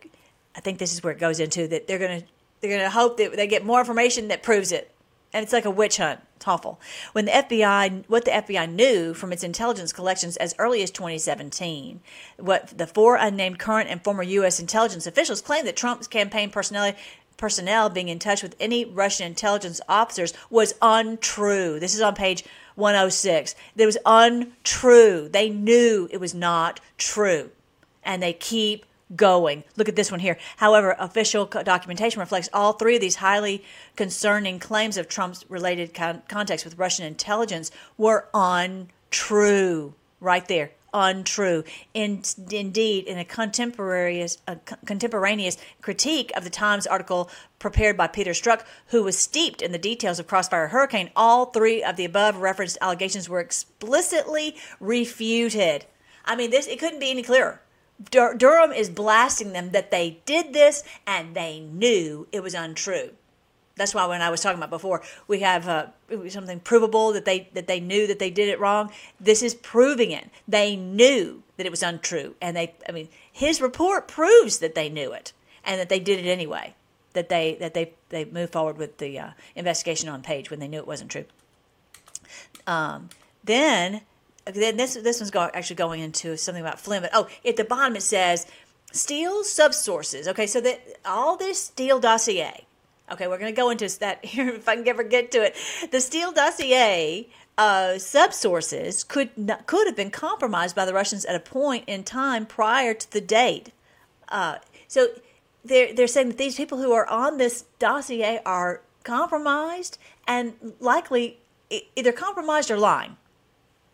I think this is where it goes into that they're going to they're going to hope that they get more information that proves it. And it's like a witch hunt. It's awful. When the FBI, what the FBI knew from its intelligence collections as early as 2017, what the four unnamed current and former U.S. intelligence officials claimed that Trump's campaign personnel personnel being in touch with any Russian intelligence officers was untrue. This is on page 106. It was untrue. They knew it was not true. And they keep going. Look at this one here. However, official documentation reflects all three of these highly concerning claims of Trump's related con- contacts with Russian intelligence were untrue. Right there untrue. In, indeed, in a contemporaneous, a contemporaneous critique of the Times article prepared by Peter Strzok, who was steeped in the details of Crossfire Hurricane, all three of the above referenced allegations were explicitly refuted. I mean, this it couldn't be any clearer. Dur- Durham is blasting them that they did this and they knew it was untrue. That's why when I was talking about before, we have uh, something provable that they that they knew that they did it wrong. This is proving it. They knew that it was untrue, and they. I mean, his report proves that they knew it and that they did it anyway. That they that they they moved forward with the uh, investigation on page when they knew it wasn't true. Um, then then this this one's go, actually going into something about Flynn. But oh, at the bottom it says Steele subsources. Okay, so that all this Steele dossier Okay, we're going to go into that here if I can ever get to it. The Steele dossier uh, subsources could not, could have been compromised by the Russians at a point in time prior to the date. Uh, so they're they're saying that these people who are on this dossier are compromised and likely either compromised or lying.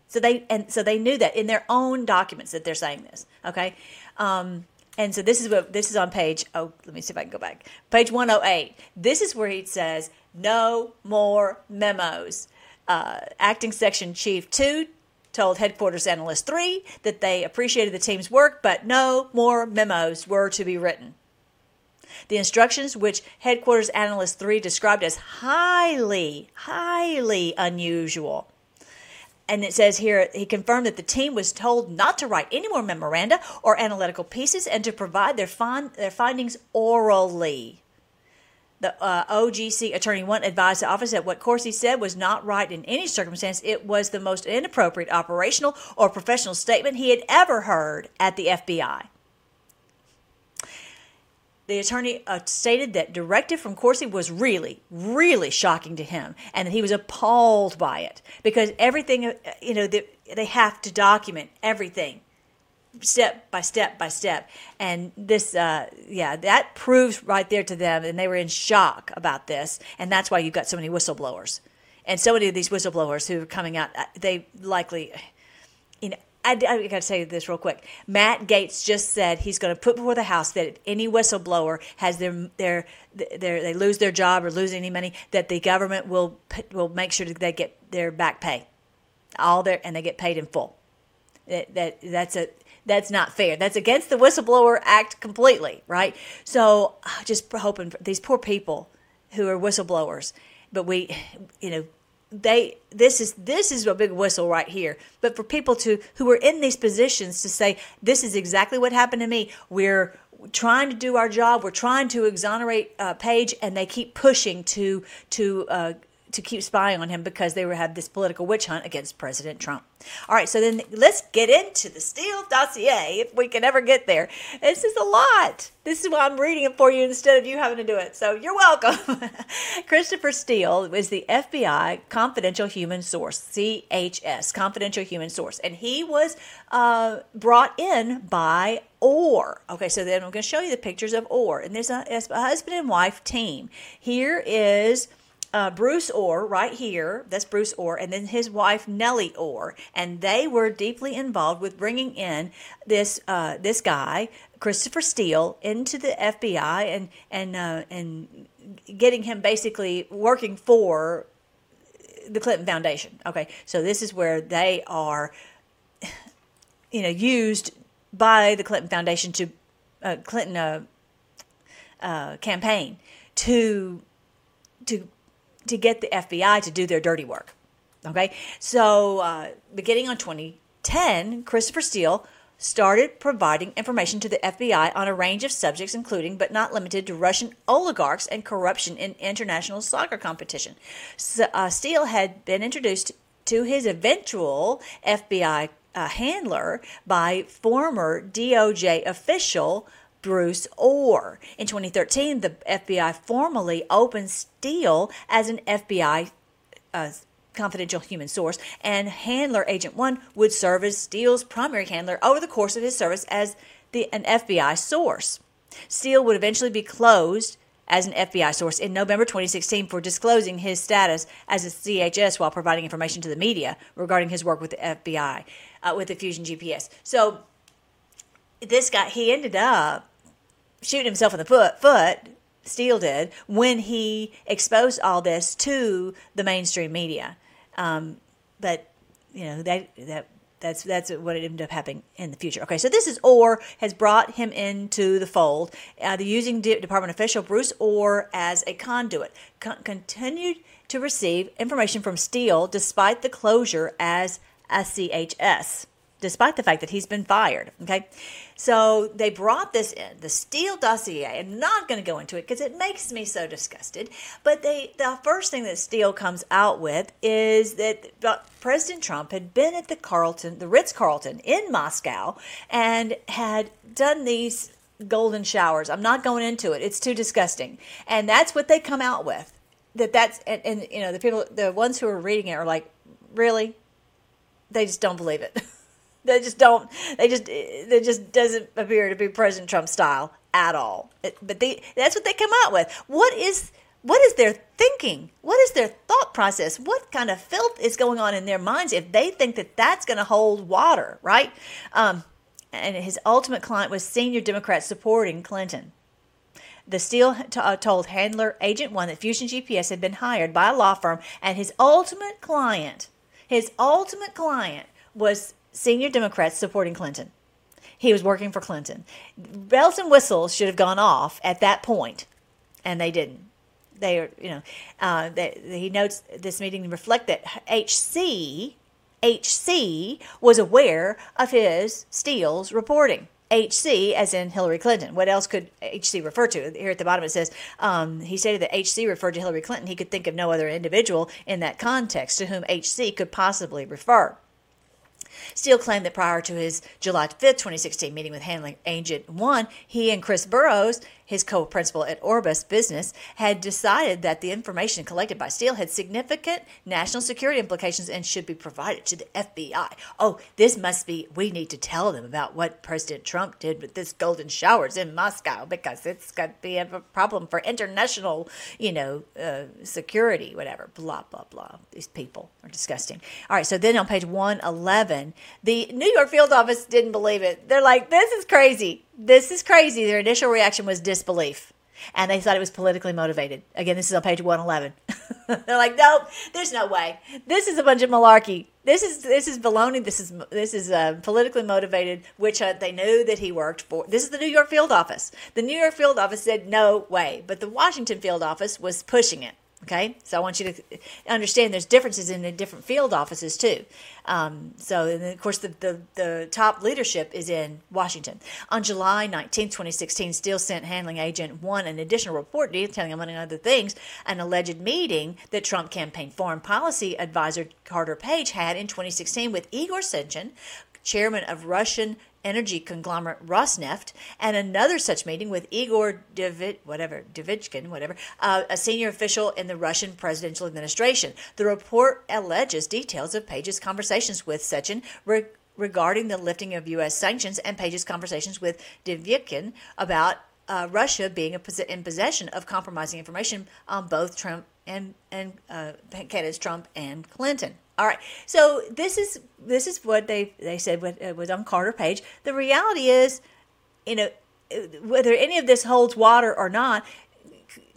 So they and so they knew that in their own documents that they're saying this. Okay. Um, and so this is what this is on page. Oh, let me see if I can go back. Page 108. This is where he says, "No more memos." Uh, acting section chief two told headquarters analyst three that they appreciated the team's work, but no more memos were to be written. The instructions, which headquarters analyst three described as highly, highly unusual, and it says here he confirmed that the team was told not to write any more memoranda or analytical pieces and to provide their, find, their findings orally. The uh, OGC attorney one advised the office that what Corsi said was not right in any circumstance. It was the most inappropriate operational or professional statement he had ever heard at the FBI the attorney uh, stated that directive from Corsi was really, really shocking to him, and that he was appalled by it because everything, uh, you know, they, they have to document everything step by step by step. And this, uh, yeah, that proves right there to them, and they were in shock about this, and that's why you've got so many whistleblowers. And so many of these whistleblowers who are coming out, uh, they likely, I, I got to say this real quick. Matt Gaetz just said he's going to put before the House that any whistleblower has their their their they lose their job or lose any money that the government will will make sure that they get their back pay, all their and they get paid in full. That, that that's a that's not fair. That's against the Whistleblower Act completely, right? So just hoping for these poor people who are whistleblowers, but we, you know, they this is this is a big whistle right here. But for people to who are in these positions to say this is exactly what happened to me we're trying to do our job. We're trying to exonerate uh, page and they keep pushing to to uh, to keep spying on him because they have this political witch hunt against President Trump. All right, so then let's get into the Steele dossier if we can ever get there. This is a lot. This is why I'm reading it for you instead of you having to do it. So you're welcome. Christopher Steele is the FBI confidential human source, CHS, confidential human source, and he was uh, brought in by Ohr. Okay, so then I'm going to show you the pictures of Ohr, and there's a, a husband and wife team. Here is uh, Bruce Ohr right here. That's Bruce Ohr, and then his wife Nellie Ohr, and they were deeply involved with bringing in this uh, this guy Christopher Steele into the FBI and and uh, and getting him basically working for the Clinton Foundation. Okay, so this is where they are, you know, used by the Clinton Foundation to uh, Clinton uh, uh, campaign to to to get the FBI to do their dirty work. Okay, so uh, beginning on 2010, Christopher Steele started providing information to the FBI on a range of subjects, including but not limited to Russian oligarchs and corruption in international soccer competition. So, uh, Steele had been introduced to his eventual FBI uh, handler by former DOJ official Bruce Ohr. In 2013, the FBI formally opened Steele as an FBI uh, confidential human source, and handler Agent One would serve as Steele's primary handler over the course of his service as the, an FBI source. Steele would eventually be closed as an FBI source in November 2016 for disclosing his status as a CHS while providing information to the media regarding his work with the FBI uh, with the Fusion GPS. So this guy, he ended up shooting himself in the foot, foot Steele did, when he exposed all this to the mainstream media. Um, but you know that that that's that's what it ended up happening in the future. Okay, so this is Ohr has brought him into the fold. Uh, the using department official Bruce Ohr as a conduit con- continued to receive information from Steele despite the closure as a CHS despite the fact that he's been fired. Okay. So they brought this in, the Steele dossier. I'm not going to go into it because it makes me so disgusted. But they, the first thing that Steele comes out with is that President Trump had been at the Carlton, the Ritz Carlton in Moscow, and had done these golden showers. I'm not going into it. It's too disgusting. And that's what they come out with. That that's and, and you know the people, the ones who are reading it are like, really? They just don't believe it. They just don't. They just. It just doesn't appear to be President Trump style at all. It, but they, that's what they come out with. What is what is their thinking? What is their thought process? What kind of filth is going on in their minds if they think that that's going to hold water, right? Um, and his ultimate client was senior Democrats supporting Clinton. The Steele t- uh, told handler Agent One that Fusion GPS had been hired by a law firm, and his ultimate client, his ultimate client was senior Democrats supporting Clinton. He was working for Clinton. Bells and whistles should have gone off at that point, and they didn't. They are, you know, uh, they, he notes this meeting reflect that HC, HC was aware of his Steele's reporting. HC, as in Hillary Clinton. What else could HC refer to? Here at the bottom it says um, he stated that HC referred to Hillary Clinton. He could think of no other individual in that context to whom HC could possibly refer. Steele claimed that prior to his July 5, 2016 meeting with handling Agent 1, he and Chris Burrows, his co-principal at Orbis Business, had decided that the information collected by Steele had significant national security implications and should be provided to the FBI. Oh, this must be, we need to tell them about what President Trump did with this golden showers in Moscow because it's going to be a problem for international, you know, uh, security, whatever, blah, blah, blah. These people are disgusting. All right, so then on page 111, the New York field office didn't believe it. They're like, this is crazy. This is crazy. Their initial reaction was disbelief. And they thought it was politically motivated. Again, this is on page 111. They're like, nope, there's no way. This is a bunch of malarkey. This is this is baloney. This is this is a politically motivated witch hunt. Uh, they knew that he worked for. This is the New York field office. The New York field office said no way, but the Washington field office was pushing it. Okay, so I want you to understand there's differences in the different field offices too. Um, so, and of course, the, the, the, top leadership is in Washington. On July 19, 2016, Steele sent Handling Agent 1 an additional report detailing, among other things, an alleged meeting that Trump campaign foreign policy advisor Carter Page had in 2016 with Igor Sechin, chairman of Russian energy conglomerate Rosneft, and another such meeting with Igor David, whatever Davichkin, whatever, uh, a senior official in the Russian presidential administration. The report alleges details of Page's conversations with Sechin re- regarding the lifting of U.S. sanctions and Page's conversations with Davichkin about uh, Russia being in possession of compromising information on both Trump and and uh, candidates Trump and Clinton. All right. So this is this is what they they said with, uh, was on Carter Page. The reality is, you know, whether any of this holds water or not,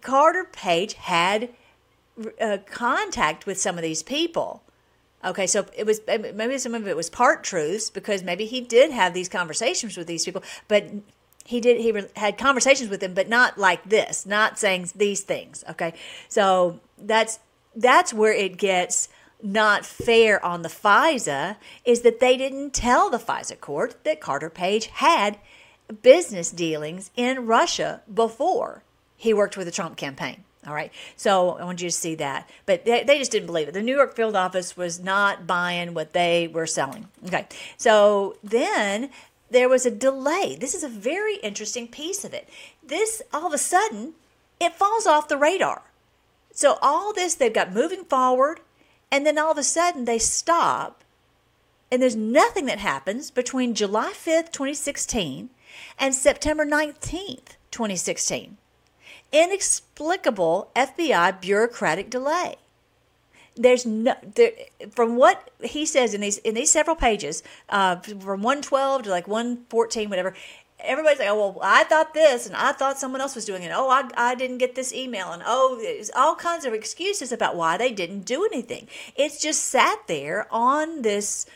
Carter Page had uh, contact with some of these people. Okay, so it was maybe some of it was part truths because maybe he did have these conversations with these people, but he did he had conversations with him but not like this, not saying these things. Okay, so that's that's where it gets not fair on the FISA is that they didn't tell the FISA court that Carter Page had business dealings in Russia before he worked with the Trump campaign. All right. So I want you to see that. But they, they just didn't believe it. The New York field office was not buying what they were selling. Okay. So then there was a delay. This is a very interesting piece of it. This, all of a sudden, it falls off the radar. So all this, they've got moving forward, and then all of a sudden they stop, and there's nothing that happens between July 5th, 2016, and September 19th, 2016 inexplicable FBI bureaucratic delay. There's no there, from what he says in these in these several pages, uh, from 112 to like 114, whatever. Everybody's like, oh, well, I thought this, and I thought someone else was doing it. Oh, I, I didn't get this email, and oh, there's all kinds of excuses about why they didn't do anything. It's just sat there on this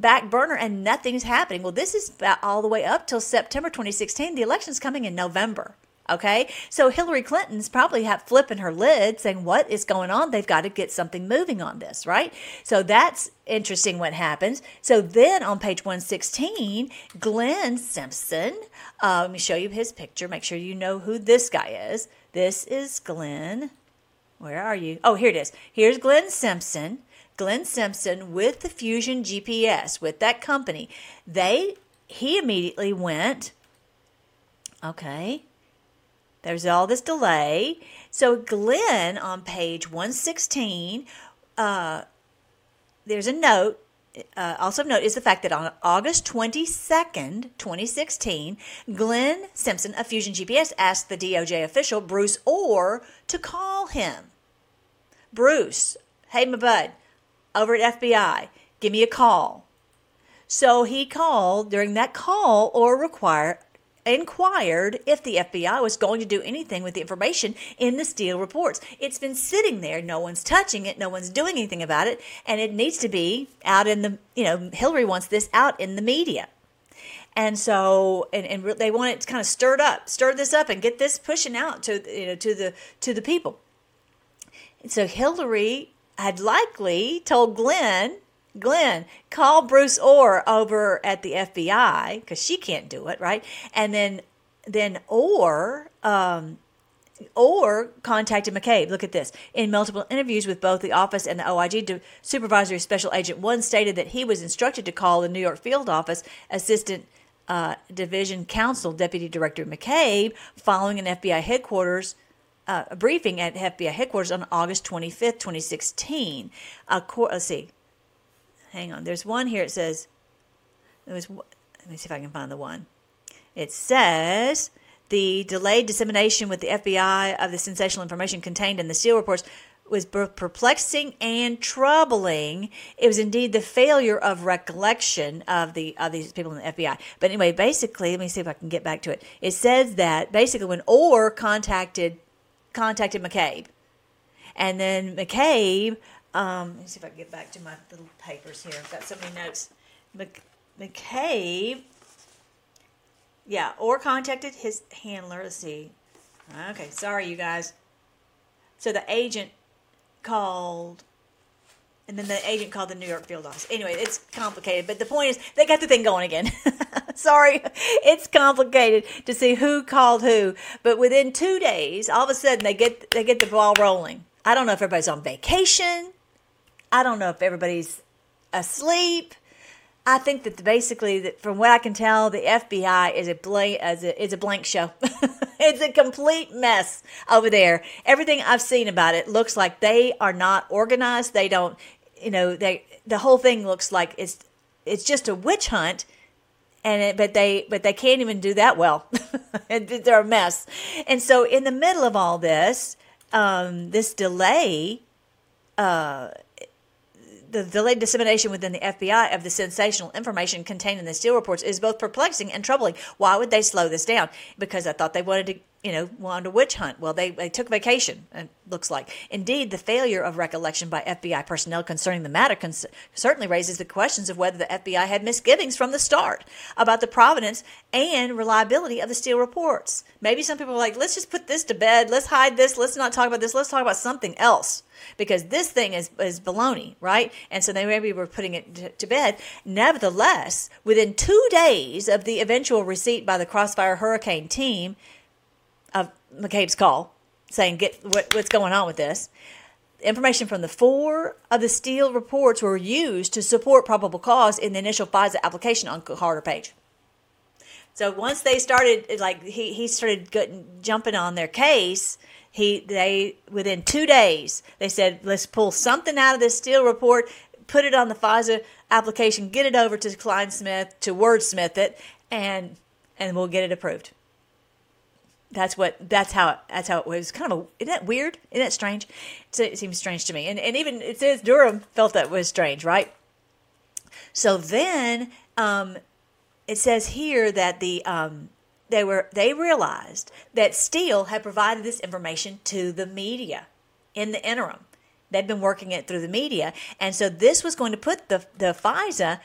back burner and nothing's happening. Well, this is all the way up till September 2016. The election's coming in November. Okay, so Hillary Clinton's probably have flipping her lid, saying, "What is going on? They've got to get something moving on this, right?" So that's interesting. What happens? So then on page one sixteen, Glenn Simpson. Uh, let me show you his picture. Make sure you know who this guy is. This is Glenn. Where are you? Oh, here it is. Here's Glenn Simpson. Glenn Simpson with the Fusion GPS with that company. They he immediately went. Okay there's all this delay. So, Glenn on page 116, uh, there's a note. Uh, also, note is the fact that on August 22nd, 2016, Glenn Simpson of Fusion GPS asked the DOJ official Bruce Ohr to call him. Bruce, hey, my bud, over at FBI, give me a call. So he called. During that call, Ohr required inquired if the FBI was going to do anything with the information in the Steele reports. It's been sitting there, no one's touching it, no one's doing anything about it, and it needs to be out in the, you know, Hillary wants this out in the media. And so, and, and they want it to kind of stirred up, stir this up, and get this pushing out to you know to the to the people. And so Hillary had likely told Glenn Glenn, call Bruce Ohr over at the FBI because she can't do it, right? And then, then Ohr um, Ohr contacted McCabe. Look at this. In multiple interviews with both the office and the OIG, Supervisory Special Agent 1 stated that he was instructed to call the New York field office assistant uh, division counsel, Deputy Director McCabe, following an FBI headquarters uh, briefing at FBI headquarters on August 25th, 2016. Uh, let's see hang on. There's one here. It says, it was, let me see if I can find the one. It says the delayed dissemination with the FBI of the sensational information contained in the Steele reports was both perplexing and troubling. It was indeed the failure of recollection of the of these people in the FBI. But anyway, basically, let me see if I can get back to it. It says that basically when Ohr contacted contacted McCabe, and then McCabe um, let me see if I can get back to my little papers here. I've got so many notes. Mc, McCabe, yeah, or contacted his handler. Let's see. Okay, sorry, you guys. So the agent called, and then the agent called the New York field office. Anyway, it's complicated, but the point is they got the thing going again. sorry, it's complicated to see who called who. But within two days, all of a sudden they get they get the ball rolling. I don't know if everybody's on vacation. I don't know if everybody's asleep. I think that basically, that from what I can tell, the FBI is a blank as a, is a blank show. it's a complete mess over there. Everything I've seen about it looks like they are not organized. They don't, you know, they the whole thing looks like it's it's just a witch hunt, and it, but they but they can't even do that well. They're a mess. And so, in the middle of all this, um, this delay. Uh, the delayed dissemination within the FBI of the sensational information contained in the Steele reports is both perplexing and troubling. Why would they slow this down? Because I thought they wanted to you know, wanted a witch hunt. Well, they, they took vacation, it looks like. Indeed, the failure of recollection by FBI personnel concerning the matter certainly raises the questions of whether the FBI had misgivings from the start about the provenance and reliability of the Steele reports. Maybe some people are like, let's just put this to bed, let's hide this, let's not talk about this, let's talk about something else. Because this thing is, is baloney, right? And so they maybe were putting it to, to bed. Nevertheless, within two days of the eventual receipt by the Crossfire Hurricane team, McCabe's call saying, "Get what, what's going on with this." Information from the four of the Steele reports were used to support probable cause in the initial FISA application on Carter Page. So once they started, like he, he started getting, jumping on their case, he they within two days they said, let's pull something out of this Steele report, put it on the FISA application, get it over to Clinesmith to wordsmith it, and and we'll get it approved that's what that's how that's how it was kind of a, isn't that weird? Isn't that strange? It seems strange to me. And, and even it says durham felt that was strange right? So then um, it says here that the um, they were they realized that steele had provided this information to the media in the interim. They'd been working it through the media. And so this was going to put the the fisa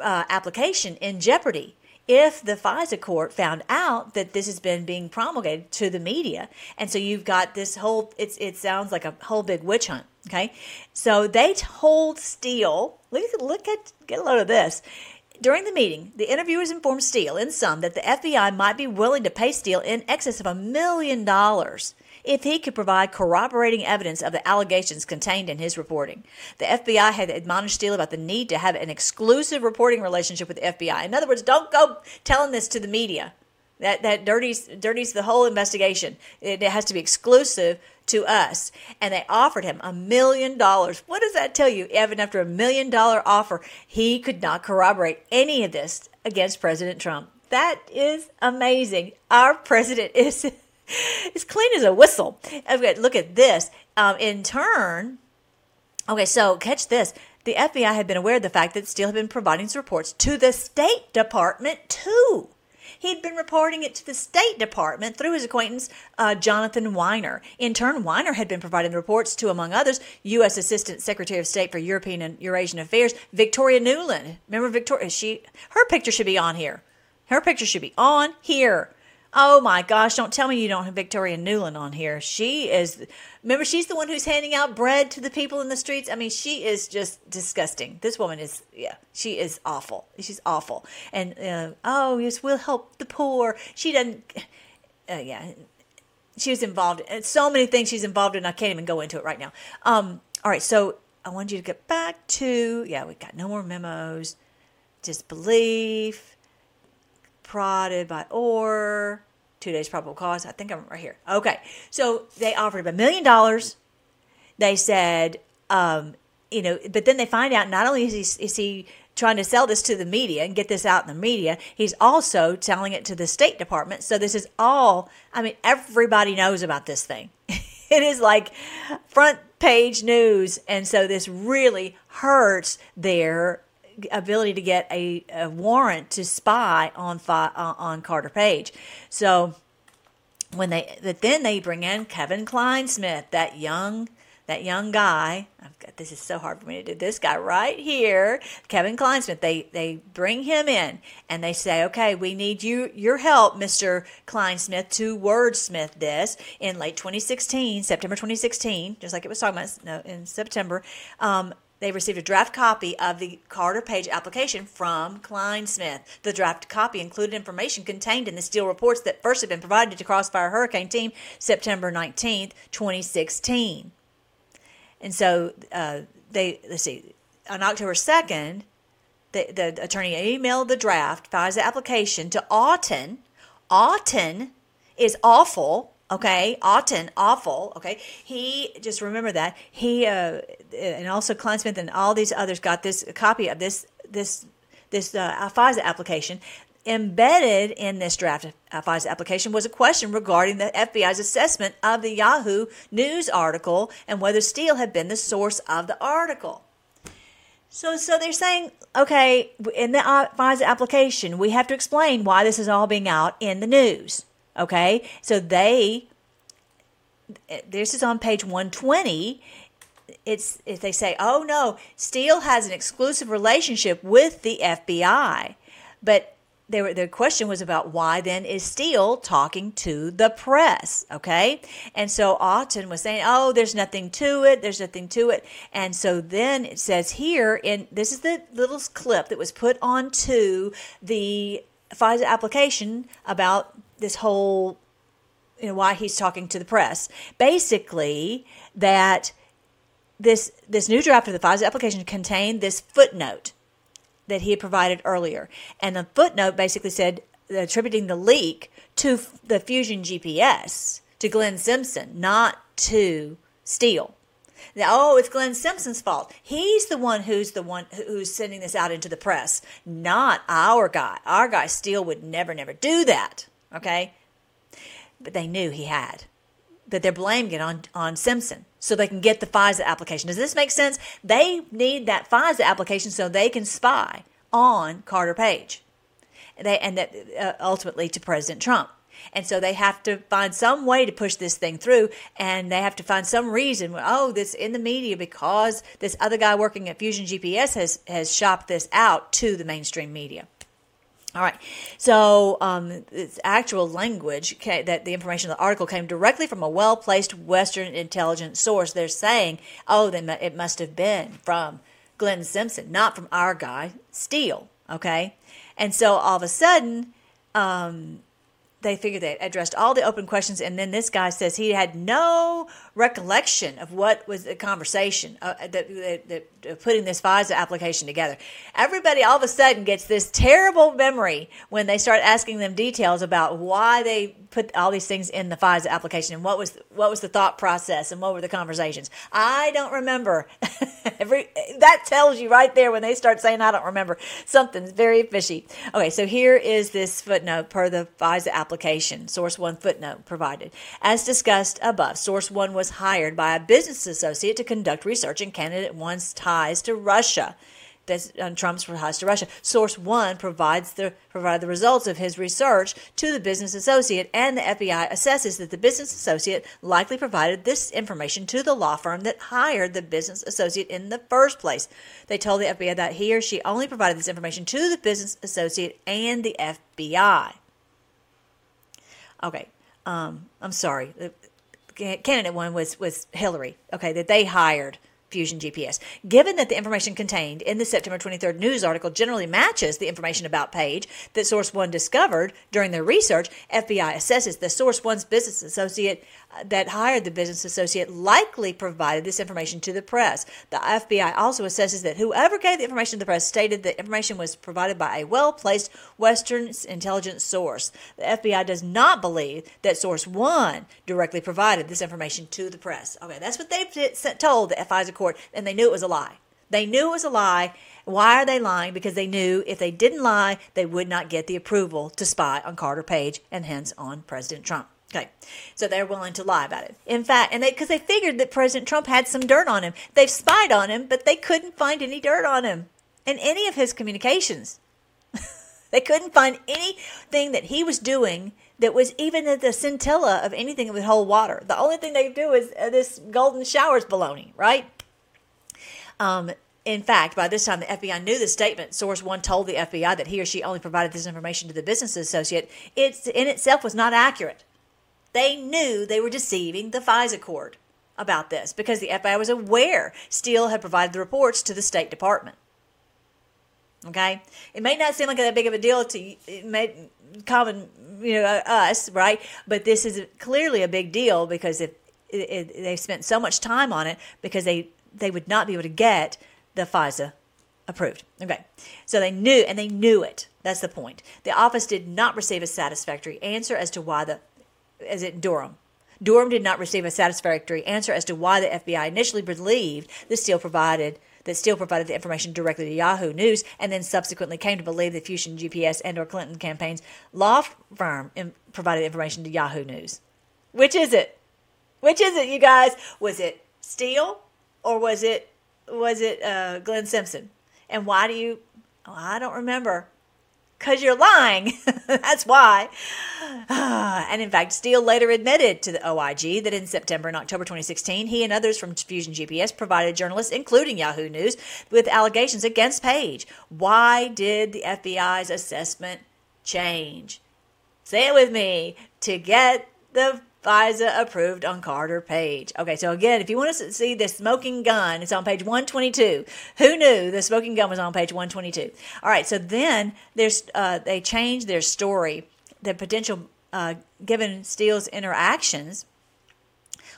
uh, application in jeopardy if the FISA court found out that this has been being promulgated to the media. And so you've got this whole, it's, it sounds like a whole big witch hunt. Okay. So they told Steele, look, look at, get a load of this. During the meeting, the interviewers informed Steele, in sum, that the FBI might be willing to pay Steele in excess of a million dollars if he could provide corroborating evidence of the allegations contained in his reporting. The FBI had admonished Steele about the need to have an exclusive reporting relationship with the FBI. In other words, don't go telling this to the media. That that dirties dirties the whole investigation. It, it has to be exclusive to us. And they offered him a million dollars. What does that tell you? Even after a million dollar offer, he could not corroborate any of this against President Trump. That is amazing. Our president is as clean as a whistle. Okay, look at this. Um, in turn, okay, so catch this. The FBI had been aware of the fact that Steele had been providing his reports to the State Department too. He'd been reporting it to the State Department through his acquaintance, uh, Jonathan Winer. In turn, Winer had been providing the reports to, among others, U.S. Assistant Secretary of State for European and Eurasian Affairs, Victoria Nuland. Remember Victoria? She her picture should be on here. Her picture should be on here. Oh my gosh, don't tell me you don't have Victoria Nuland on here. She is, remember, she's the one who's handing out bread to the people in the streets. I mean, she is just disgusting. This woman is, yeah, she is awful. She's awful. And, uh, oh, yes, we'll help the poor. She doesn't, uh, yeah, she was involved in so many things she's involved in. I can't even go into it right now. Um, all right, so I want you to get back to, yeah, we got no more memos, disbelief, prodded by or two days probable cause. I think I'm right here. Okay. So they offered him a million dollars. They said, um, you know, but then they find out not only is he, is he trying to sell this to the media and get this out in the media, he's also selling it to the State Department. So this is all, I mean, everybody knows about this thing. it is like front page news. And so this really hurts their ability to get a, a warrant to spy on uh, on Carter Page. So when they but then they bring in Kevin Clinesmith, that young that young guy. I've got this is so hard for me to do. This guy right here, Kevin Clinesmith. They they bring him in and they say, okay, we need you your help, Mister Clinesmith, to wordsmith this in late 2016, September 2016, just like it was talking about no, in September. Um, they received a draft copy of the Carter Page application from Clinesmith. The draft copy included information contained in the Steele reports that first had been provided to Crossfire Hurricane Team September 19th, 2016. And so uh, they, let's see, on October 2nd, the, the attorney emailed the draft FISA application to Auten. Auten is awful Okay, Auten, awful. Okay, he just remember that he uh, and also Clinesmith and all these others got this copy of this this this uh, FISA application. Embedded in this draft FISA application was a question regarding the FBI's assessment of the Yahoo News article and whether Steele had been the source of the article. So, so they're saying, okay, in the FISA application, we have to explain why this is all being out in the news. Okay, so they this is on page 120 it's if they say oh no steele has an exclusive relationship with the fbi but they were, the question was about why then is Steele talking to the press? Okay. And so Auten was saying, oh, there's nothing to it. There's nothing to it. And so then it says here, in this is the little clip that was put onto the FISA application about this whole you know, why he's talking to the press. Basically, that this this new draft of the FISA application contained this footnote that he had provided earlier, and the footnote basically said attributing the leak to the Fusion GPS to Glenn Simpson, not to Steele. Now, oh, it's Glenn Simpson's fault. He's the one who's the one who's sending this out into the press, not our guy. Our guy Steele would never, never do that. Okay, but they knew he had. But they're blaming it on, on Simpson so they can get the FISA application. Does this make sense? They need that FISA application so they can spy on Carter Page. They, and that uh, ultimately to President Trump. And so they have to find some way to push this thing through, and they have to find some reason. Oh, this in the media because this other guy working at Fusion GPS has has shopped this out to the mainstream media. All right. So, um, it's actual language that the information of the article came directly from a well placed Western intelligence source. They're saying, oh, then it must have been from Glenn Simpson, not from our guy, Steele. Okay. And so all of a sudden, um, they figured they addressed all the open questions, and then this guy says he had no recollection of what was the conversation uh, that, that, that uh, putting this FISA application together. Everybody all of a sudden gets this terrible memory when they start asking them details about why they put all these things in the FISA application and what was what was the thought process and what were the conversations. I don't remember. Every that tells you right there when they start saying I don't remember something's very fishy. Okay, so here is this footnote per the FISA application. Source one footnote provided. As discussed above, source one was hired by a business associate to conduct research in candidate one's ties to Russia on Trump's ties to Russia. Source one provides the provide the results of his research to the business associate, and the FBI assesses that the business associate likely provided this information to the law firm that hired the business associate in the first place. They told the FBI that he or she only provided this information to the business associate and the FBI. Okay, um, I'm sorry. Candidate one was was Hillary. Okay, that they hired Fusion GPS. Given that the information contained in the September 23rd news article generally matches the information about Page that Source One discovered during their research, FBI assesses the Source One's business associate that hired the business associate likely provided this information to the press. The FBI also assesses that whoever gave the information to the press stated that information was provided by a well placed Western intelligence source. The FBI does not believe that Source One directly provided this information to the press. Okay, that's what they've told the FISA court, and they knew it was a lie. They knew it was a lie. Why are they lying? Because they knew if they didn't lie, they would not get the approval to spy on Carter Page and hence on President Trump. Okay, so they're willing to lie about it. In fact, and they because they figured that President Trump had some dirt on him. They've spied on him, but they couldn't find any dirt on him in any of his communications. they couldn't find anything that he was doing that was even the scintilla of anything that would hold water. The only thing they do is uh, this golden showers baloney, right? Um, in fact, by this time, the FBI knew the statement. Source one told the FBI that he or she only provided this information to the business associate. It in itself was not accurate. They knew they were deceiving the FISA court about this because the FBI was aware Steele had provided the reports to the State Department. Okay, it may not seem like that big of a deal to may, common, you know, us, right? But this is clearly a big deal because if they spent so much time on it because they they would not be able to get the FISA approved. Okay, so they knew and they knew it. That's the point. The office did not receive a satisfactory answer as to why the is it Durham? Durham did not receive a satisfactory answer as to why the FBI initially believed that Steele provided that Steele provided the information directly to Yahoo News, and then subsequently came to believe that Fusion GPS and or Clinton campaign's law firm provided information to Yahoo News. Which is it? Which is it, you guys? Was it Steele or was it was it uh, Glenn Simpson? And why do you? I don't remember. Because you're lying. That's why. and in fact, Steele later admitted to the OIG that in September and October 2016, he and others from Fusion GPS provided journalists, including Yahoo News, with allegations against Page. Why did the FBI's assessment change? Say it with me to get the FISA approved on Carter Page. Okay, so again, if you want to see the smoking gun, it's on page 122. Who knew the smoking gun was on page 122? All right, so then there's uh, they changed their story, the potential uh, given Steele's interactions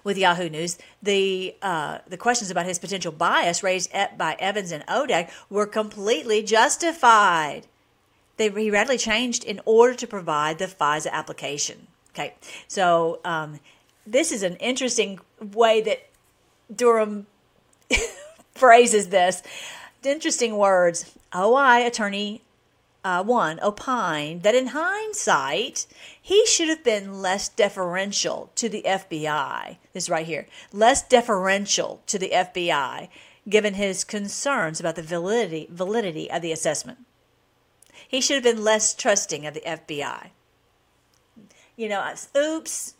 with Yahoo News, the uh, the questions about his potential bias raised by Evans and Odak were completely justified. They, he radically changed in order to provide the FISA application. Okay, so um, this is an interesting way that Durham phrases this. Interesting words. OI attorney uh, one opined that in hindsight, he should have been less deferential to the FBI. This right here, less deferential to the FBI, given his concerns about the validity validity of the assessment. He should have been less trusting of the FBI you know, oops,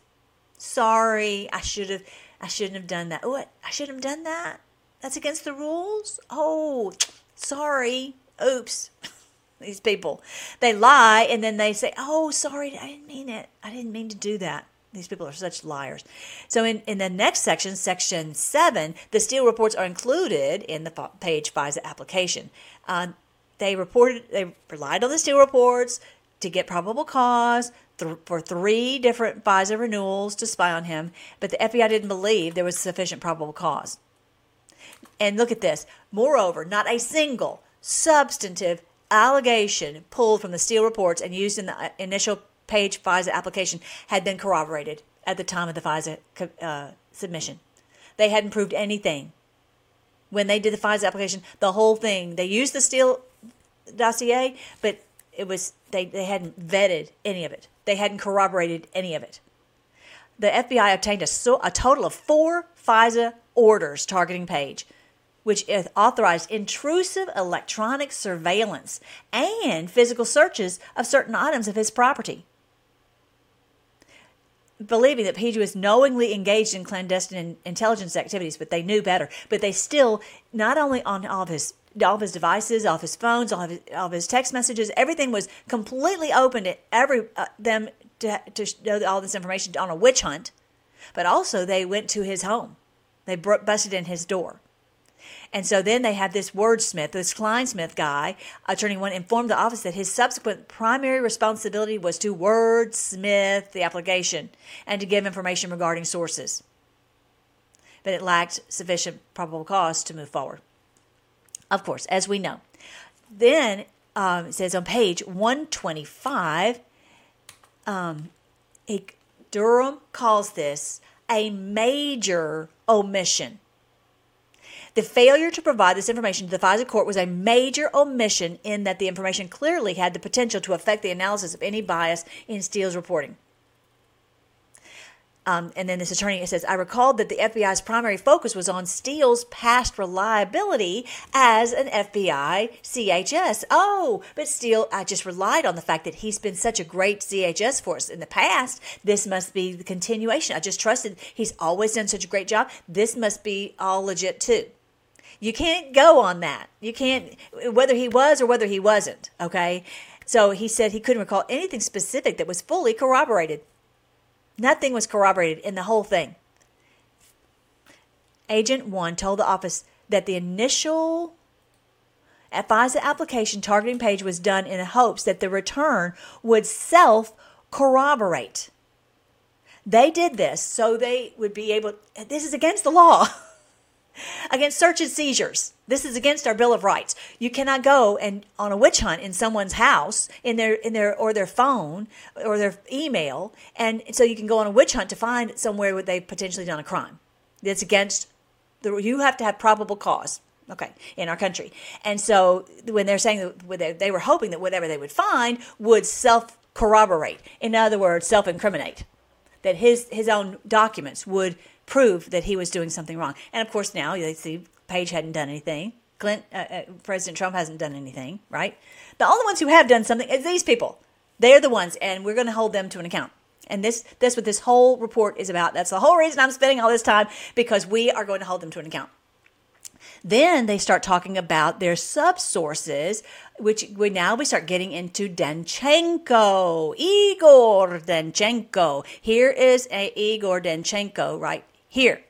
sorry, I should have, I shouldn't have done that. Oh, I shouldn't have done that. That's against the rules. Oh, sorry, oops. These people, they lie and then they say, "Oh, sorry, I didn't mean it. I didn't mean to do that." These people are such liars. So, in, in the next section, section seven, the Steele reports are included in the page FISA application. Uh, they reported they relied on the Steele reports to get probable cause, th- for three different FISA renewals to spy on him, but the FBI didn't believe there was sufficient probable cause. And look at this. Moreover, not a single substantive allegation pulled from the Steele reports and used in the uh, initial page FISA application had been corroborated at the time of the FISA uh, submission. They hadn't proved anything. When they did the FISA application, the whole thing, they used the Steele dossier, but it was they, they hadn't vetted any of it. They hadn't corroborated any of it. The FBI obtained a, a total of four FISA orders targeting Page, which authorized intrusive electronic surveillance and physical searches of certain items of his property. Believing that Page was knowingly engaged in clandestine intelligence activities, but they knew better. But they still, not only on all of his all of his devices, all of his phones, all of his, all of his text messages, everything was completely open to every uh, them to, to know all this information on a witch hunt. But also, they went to his home. They busted in his door. And so then they had this wordsmith, this Clinesmith guy, Attorney One, informed the office that his subsequent primary responsibility was to wordsmith the application and to give information regarding sources. But it lacked sufficient probable cause to move forward of course, as we know. Then um, it says on page 125, um, it, Durham calls this a major omission. The failure to provide this information to the FISA court was a major omission in that the information clearly had the potential to affect the analysis of any bias in Steele's reporting. Um, and then this attorney says, I recalled that the FBI's primary focus was on Steele's past reliability as an FBI CHS. Oh, but Steele, I just relied on the fact that he's been such a great CHS for us in the past. This must be the continuation. I just trusted he's always done such a great job. This must be all legit too. You can't go on that. You can't, whether he was or whether he wasn't, okay? So he said he couldn't recall anything specific that was fully corroborated. Nothing was corroborated in the whole thing. Agent 1 told the office that the initial FISA application targeting page was done in hopes that the return would self corroborate. They did this so they would be able, this is against the law. against search and seizures. This is against our Bill of Rights. You cannot go and on a witch hunt in someone's house, in their in their or their phone or their email, and so you can go on a witch hunt to find somewhere where they've potentially done a crime. That's against the. You have to have probable cause. Okay, in our country, and so when they're saying that they were hoping that whatever they would find would self corroborate. In other words, self incriminate. That his his own documents would prove that he was doing something wrong. And of course, now they see Page hadn't done anything. Clint, uh, uh, President Trump hasn't done anything, right? The only ones who have done something is these people. They're the ones, and we're going to hold them to an account. And this, that's what this whole report is about. That's the whole reason I'm spending all this time because we are going to hold them to an account. Then they start talking about their subsources, which we now we start getting into Danchenko, Igor Danchenko. Here is a Igor Danchenko right here.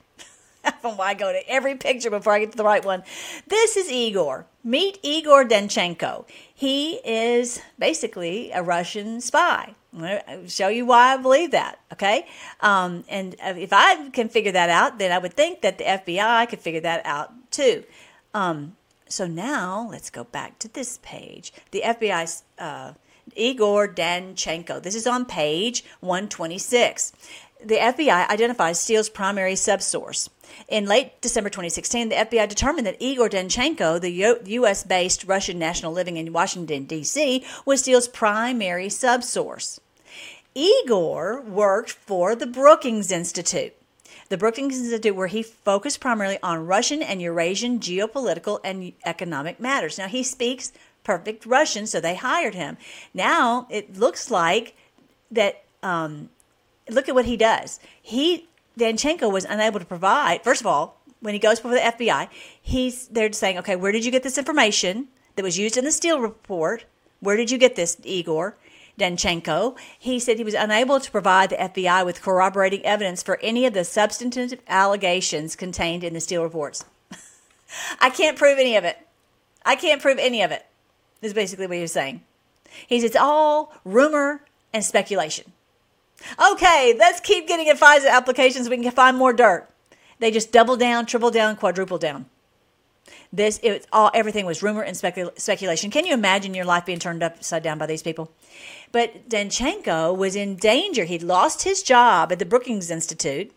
I go to every picture before I get to the right one. This is Igor. Meet Igor Danchenko. He is basically a Russian spy. I'll show you why I believe that. Okay, um, and if I can figure that out, then I would think that the FBI could figure that out too. Um, so now let's go back to this page. The FBI's uh, Igor Danchenko. This is on page 126. The FBI identifies Steele's primary subsource. In late December 2016, the FBI determined that Igor Danchenko, the U.S. based Russian national living in Washington, D.C., was Steele's primary subsource. Igor worked for the Brookings Institute. The Brookings Institute, where he focused primarily on Russian and Eurasian geopolitical and economic matters. Now, he speaks perfect Russian, so they hired him. Now, it looks like that. Um, look at what he does. He Danchenko was unable to provide. First of all, when he goes before the FBI, he's they're saying, okay, where did you get this information that was used in the Steele report? Where did you get this, Igor? Danchenko. He said he was unable to provide the FBI with corroborating evidence for any of the substantive allegations contained in the Steele reports. I can't prove any of it. I can't prove any of it. Is basically what he was saying. He says it's all rumor and speculation. Okay, let's keep getting in FISA applications. We can find more dirt. They just double down, triple down, quadruple down. This it all everything was rumor and specul- speculation. Can you imagine your life being turned upside down by these people? But Danchenko was in danger. He'd lost his job at the Brookings Institute.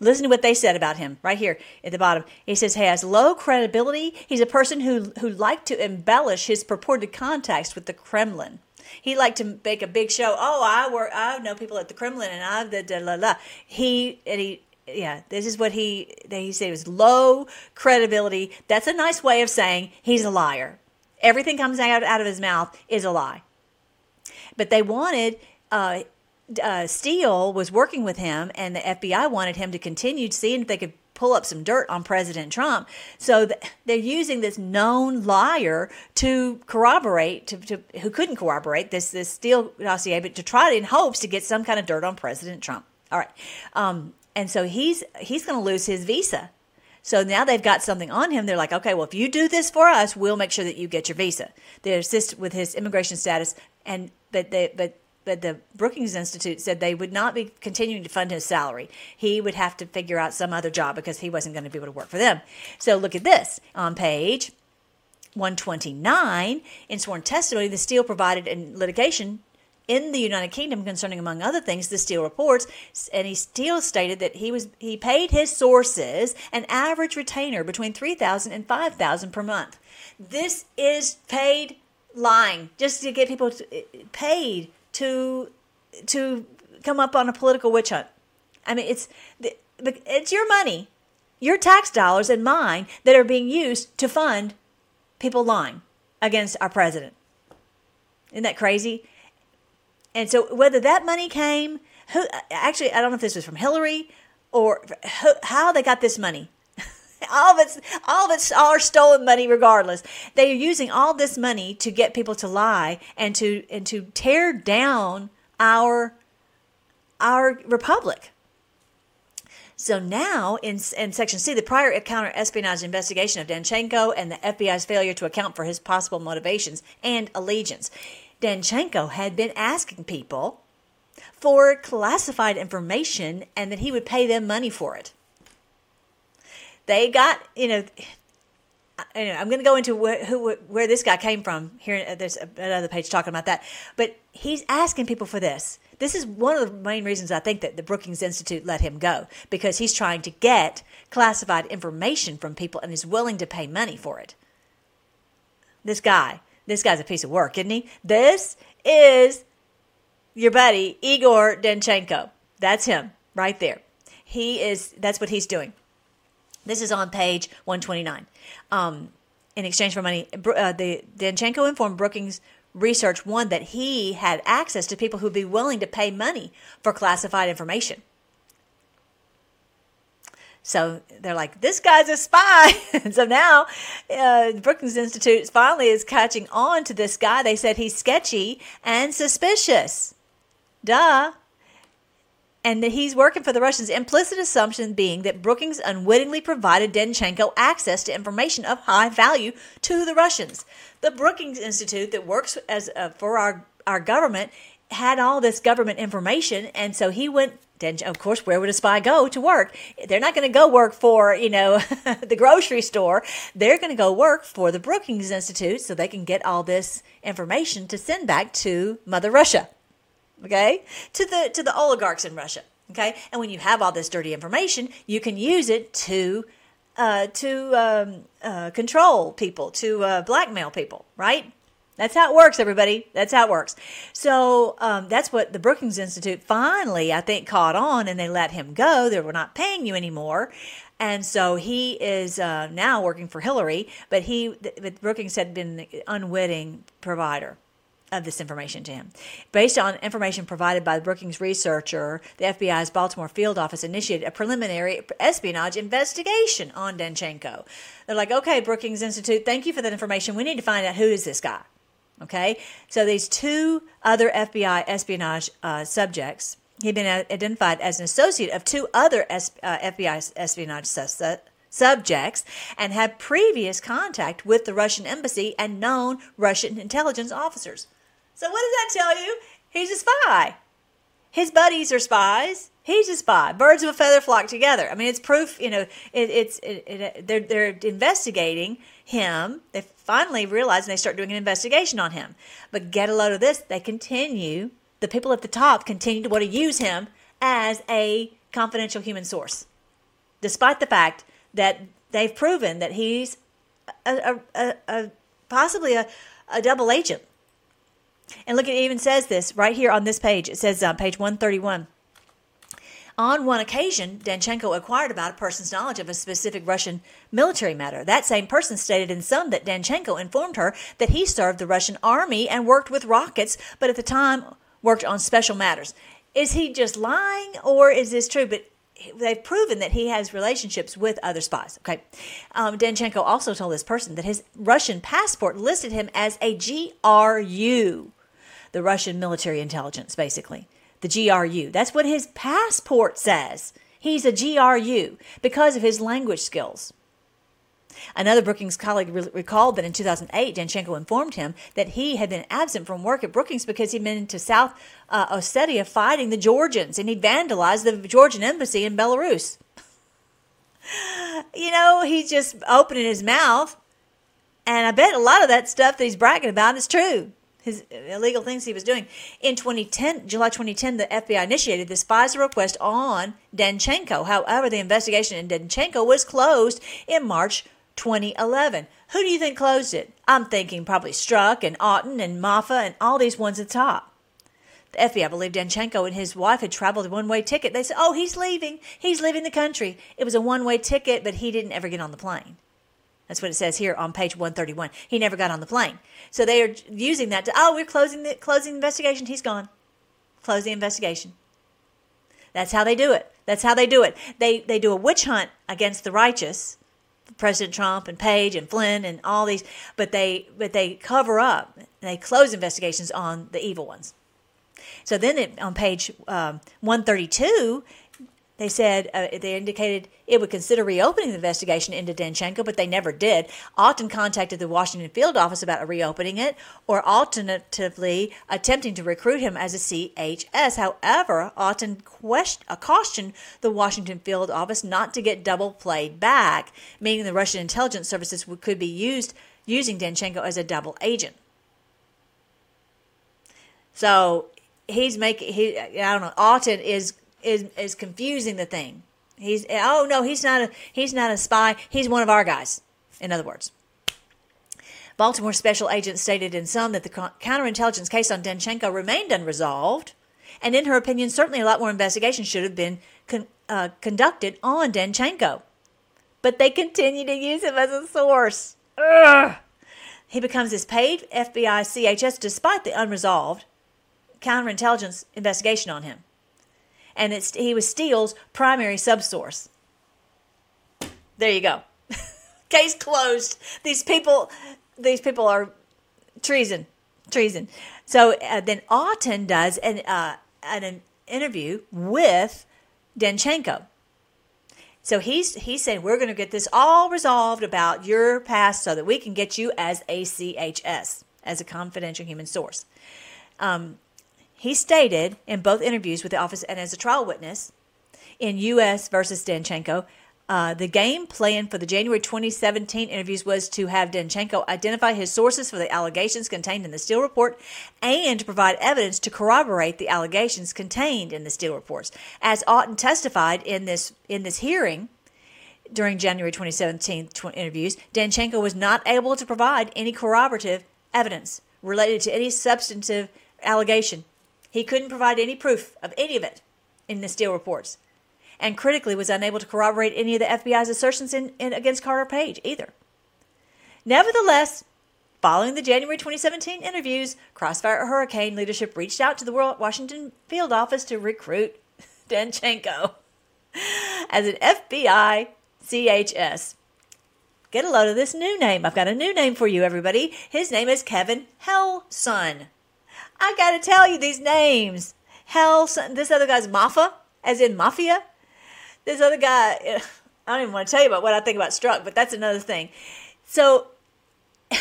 Listen to what they said about him right here at the bottom. He says he has low credibility. He's a person who who liked to embellish his purported contacts with the Kremlin. He liked to make a big show. Oh, I work. I know people at the Kremlin, and I the da, la, la. He and he. Yeah, this is what he he said was low credibility. That's a nice way of saying he's a liar. Everything comes out out of his mouth is a lie. But they wanted. Uh, uh, Steele was working with him, and the FBI wanted him to continue seeing if they could pull up some dirt on President Trump. So th- they're using this known liar to corroborate, to, to, who couldn't corroborate this this Steele dossier, but to try in hopes to get some kind of dirt on President Trump. All right, um, and so he's he's going to lose his visa. So now they've got something on him. They're like, okay, well, if you do this for us, we'll make sure that you get your visa. They assist with his immigration status, and but they but but the Brookings Institute said they would not be continuing to fund his salary. He would have to figure out some other job because he wasn't going to be able to work for them. So look at this on page 129 in sworn testimony, the Steele provided in litigation in the United Kingdom concerning, among other things, the Steele reports, and he still stated that he was he paid his sources an average retainer between three thousand and five thousand per month. This is paid lying just to get people to, eh, paid to to come up on a political witch hunt. I mean, it's it's your money, your tax dollars and mine that are being used to fund people lying against our president. Isn't that crazy? And so, whether that money came, who actually, I don't know if this was from Hillary or how they got this money. All of it's all of it's our stolen money regardless. They are using all this money to get people to lie and to and to tear down our our republic. So now in, in section c the prior counter espionage investigation of danchenko and the fbi's failure to account for his possible motivations and allegiance. Danchenko had been asking people for classified information and that he would pay them money for it they got, you know, I'm going to go into where, who, where this guy came from. Here, uh, there's another page talking about that. But he's asking people for this. This is one of the main reasons I think that the Brookings Institute let him go because he's trying to get classified information from people and is willing to pay money for it. This guy, this guy's a piece of work, isn't he? This is your buddy Igor Danchenko. That's him right there. He is. That's what he's doing. This is on page 129. Um, in exchange for money, uh, the Danchenko informed Brookings Research One that he had access to people who'd be willing to pay money for classified information. So they're like, this guy's a spy. and so now uh, Brookings Institute finally is catching on to this guy. They said he's sketchy and suspicious. Duh. And that he's working for the Russians. Implicit assumption being that Brookings unwittingly provided Danchenko access to information of high value to the Russians. The Brookings Institute that works as uh, for our our government had all this government information, and so he went of course where would a spy go to work they're not going to go work for you know the grocery store they're going to go work for the brookings institute so they can get all this information to send back to mother russia okay to the to the oligarchs in russia okay and when you have all this dirty information you can use it to uh, to um, uh, control people to uh, blackmail people right that's how it works, everybody. That's how it works. So um, that's what the Brookings Institute finally, I think, caught on and they let him go. They were not paying you anymore. And so he is uh, now working for Hillary, but he, but Brookings had been an unwitting provider of this information to him. Based on information provided by the Brookings researcher, the FBI's Baltimore field office initiated a preliminary espionage investigation on Danchenko. They're like, okay, Brookings Institute, thank you for that information. We need to find out who is this guy. Okay, so these two other FBI espionage uh, subjects, he'd been identified as an associate of two other S- uh, FBI espionage sus- subjects and had previous contact with the Russian embassy and known Russian intelligence officers. So, what does that tell you? He's a spy. His buddies are spies. He's a spy. Birds of a feather flock together. I mean, it's proof. You know, it, it's it, it, uh, they're they're investigating him. They finally realize and they start doing an investigation on him. But get a load of this. They continue. The people at the top continue to want to use him as a confidential human source, despite the fact that they've proven that he's a, a, a, a possibly a, a double agent. And look, it even says this right here on this page. It says on uh, page 131. On one occasion, Danchenko acquired about a person's knowledge of a specific Russian military matter. That same person stated in some that Danchenko informed her that he served the Russian army and worked with rockets, but at the time worked on special matters. Is he just lying or is this true? But they've proven that he has relationships with other spies. Okay. Um, Danchenko also told this person that his Russian passport listed him as a GRU, the Russian military intelligence, basically the GRU. That's what his passport says. He's a GRU because of his language skills. Another Brookings colleague re- recalled that in 2008, Danchenko informed him that he had been absent from work at Brookings because he'd been to South uh, Ossetia fighting the Georgians and he'd vandalized the Georgian embassy in Belarus. you know, he's just opening his mouth. And I bet a lot of that stuff that he's bragging about is true his uh, illegal things he was doing. In 2010, July 2010, the FBI initiated this FISA request on Danchenko. However, the investigation in Danchenko was closed in March 2011. Who do you think closed it? I'm thinking probably Strzok and Auten and Moffa and all these ones at the top. The FBI believed Danchenko and his wife had traveled a one way ticket. They said, oh, he's leaving. He's leaving the country. It was a one way ticket, but he didn't ever get on the plane. That's what it says here on page 131. He never got on the plane. So they are using that to, oh, we're closing the closing the investigation. He's gone. Close the investigation. That's how they do it. That's how they do it. They they do a witch hunt against the righteous, President Trump and Page and Flynn and all these, but they but they cover up. They close investigations on the evil ones. So then it, on page um, 132, they said uh, they indicated it would consider reopening the investigation into Danchenko, but they never did. Auten contacted the Washington field office about reopening it, or alternatively attempting to recruit him as a CHS. However, Auten quest- uh, cautioned the Washington field office not to get double played back, meaning the Russian intelligence services could be used using Danchenko as a double agent. So he's making he I don't know Auten is is is confusing the thing. He's oh no, he's not a he's not a spy. He's one of our guys. In other words. Baltimore special agent stated in some that the counterintelligence case on Danchenko remained unresolved, and in her opinion, certainly a lot more investigation should have been con- uh, conducted on Danchenko. But they continue to use him as a source. Ugh. He becomes this paid FBI CHS despite the unresolved counterintelligence investigation on him. And it's, he was Steele's primary subsource. There you go. Case closed. These people, these people are treason, treason. So uh, then Auten does an, uh, an interview with Danchenko. So he's he's saying we're going to get this all resolved about your past so that we can get you as a CHS as a confidential human source. Um, he stated in both interviews with the office and as a trial witness in U.S. versus Danchenko uh, the game plan for the January 2017 interviews was to have Danchenko identify his sources for the allegations contained in the Steele report and to provide evidence to corroborate the allegations contained in the Steele reports. As Auten testified in this in this hearing during January 2017 interviews, Danchenko was not able to provide any corroborative evidence related to any substantive allegation. He couldn't provide any proof of any of it in the Steele reports and critically was unable to corroborate any of the FBI's assertions in, in, against Carter Page either. Nevertheless, following the January 2017 interviews, Crossfire Hurricane leadership reached out to the Washington field office to recruit Danchenko as an FBI CHS. Get a load of this new name. I've got a new name for you, everybody. His name is Kevin Helson. I gotta tell you these names. Helson. This other guy's Mafa, as in mafia this other guy, I don't even want to tell you about what I think about Strzok, but that's another thing. So,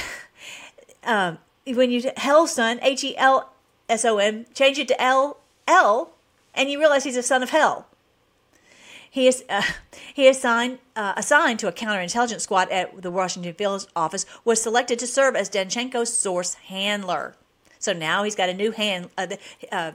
um, when you Helson, H E L S O N, change it to L L, and you realize he's a son of hell. He is uh, he assigned uh, assigned to a counterintelligence squad at the Washington field office was selected to serve as Danchenko's source handler. So now he's got a new hand. Uh, uh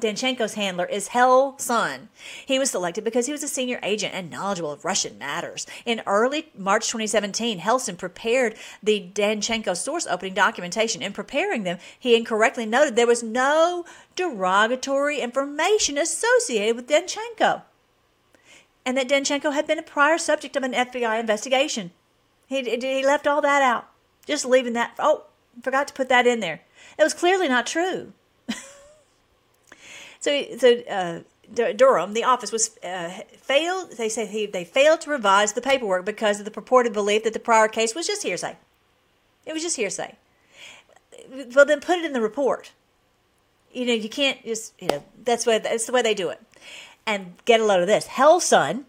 Danchenko's handler is Helson. He was selected because he was a senior agent and knowledgeable of Russian matters. In early March 2017, Helson prepared the Danchenko source opening documentation. In preparing them, he incorrectly noted there was no derogatory information associated with Danchenko, and that Danchenko had been a prior subject of an FBI investigation. He, he left all that out, just leaving that. Oh, forgot to put that in there. It was clearly not true. So, so uh, Durham, the office was uh, failed. They say he, they failed to revise the paperwork because of the purported belief that the prior case was just hearsay. It was just hearsay. Well, then put it in the report. You know, you can't just you know that's way that's the way they do it. And get a load of this. Helson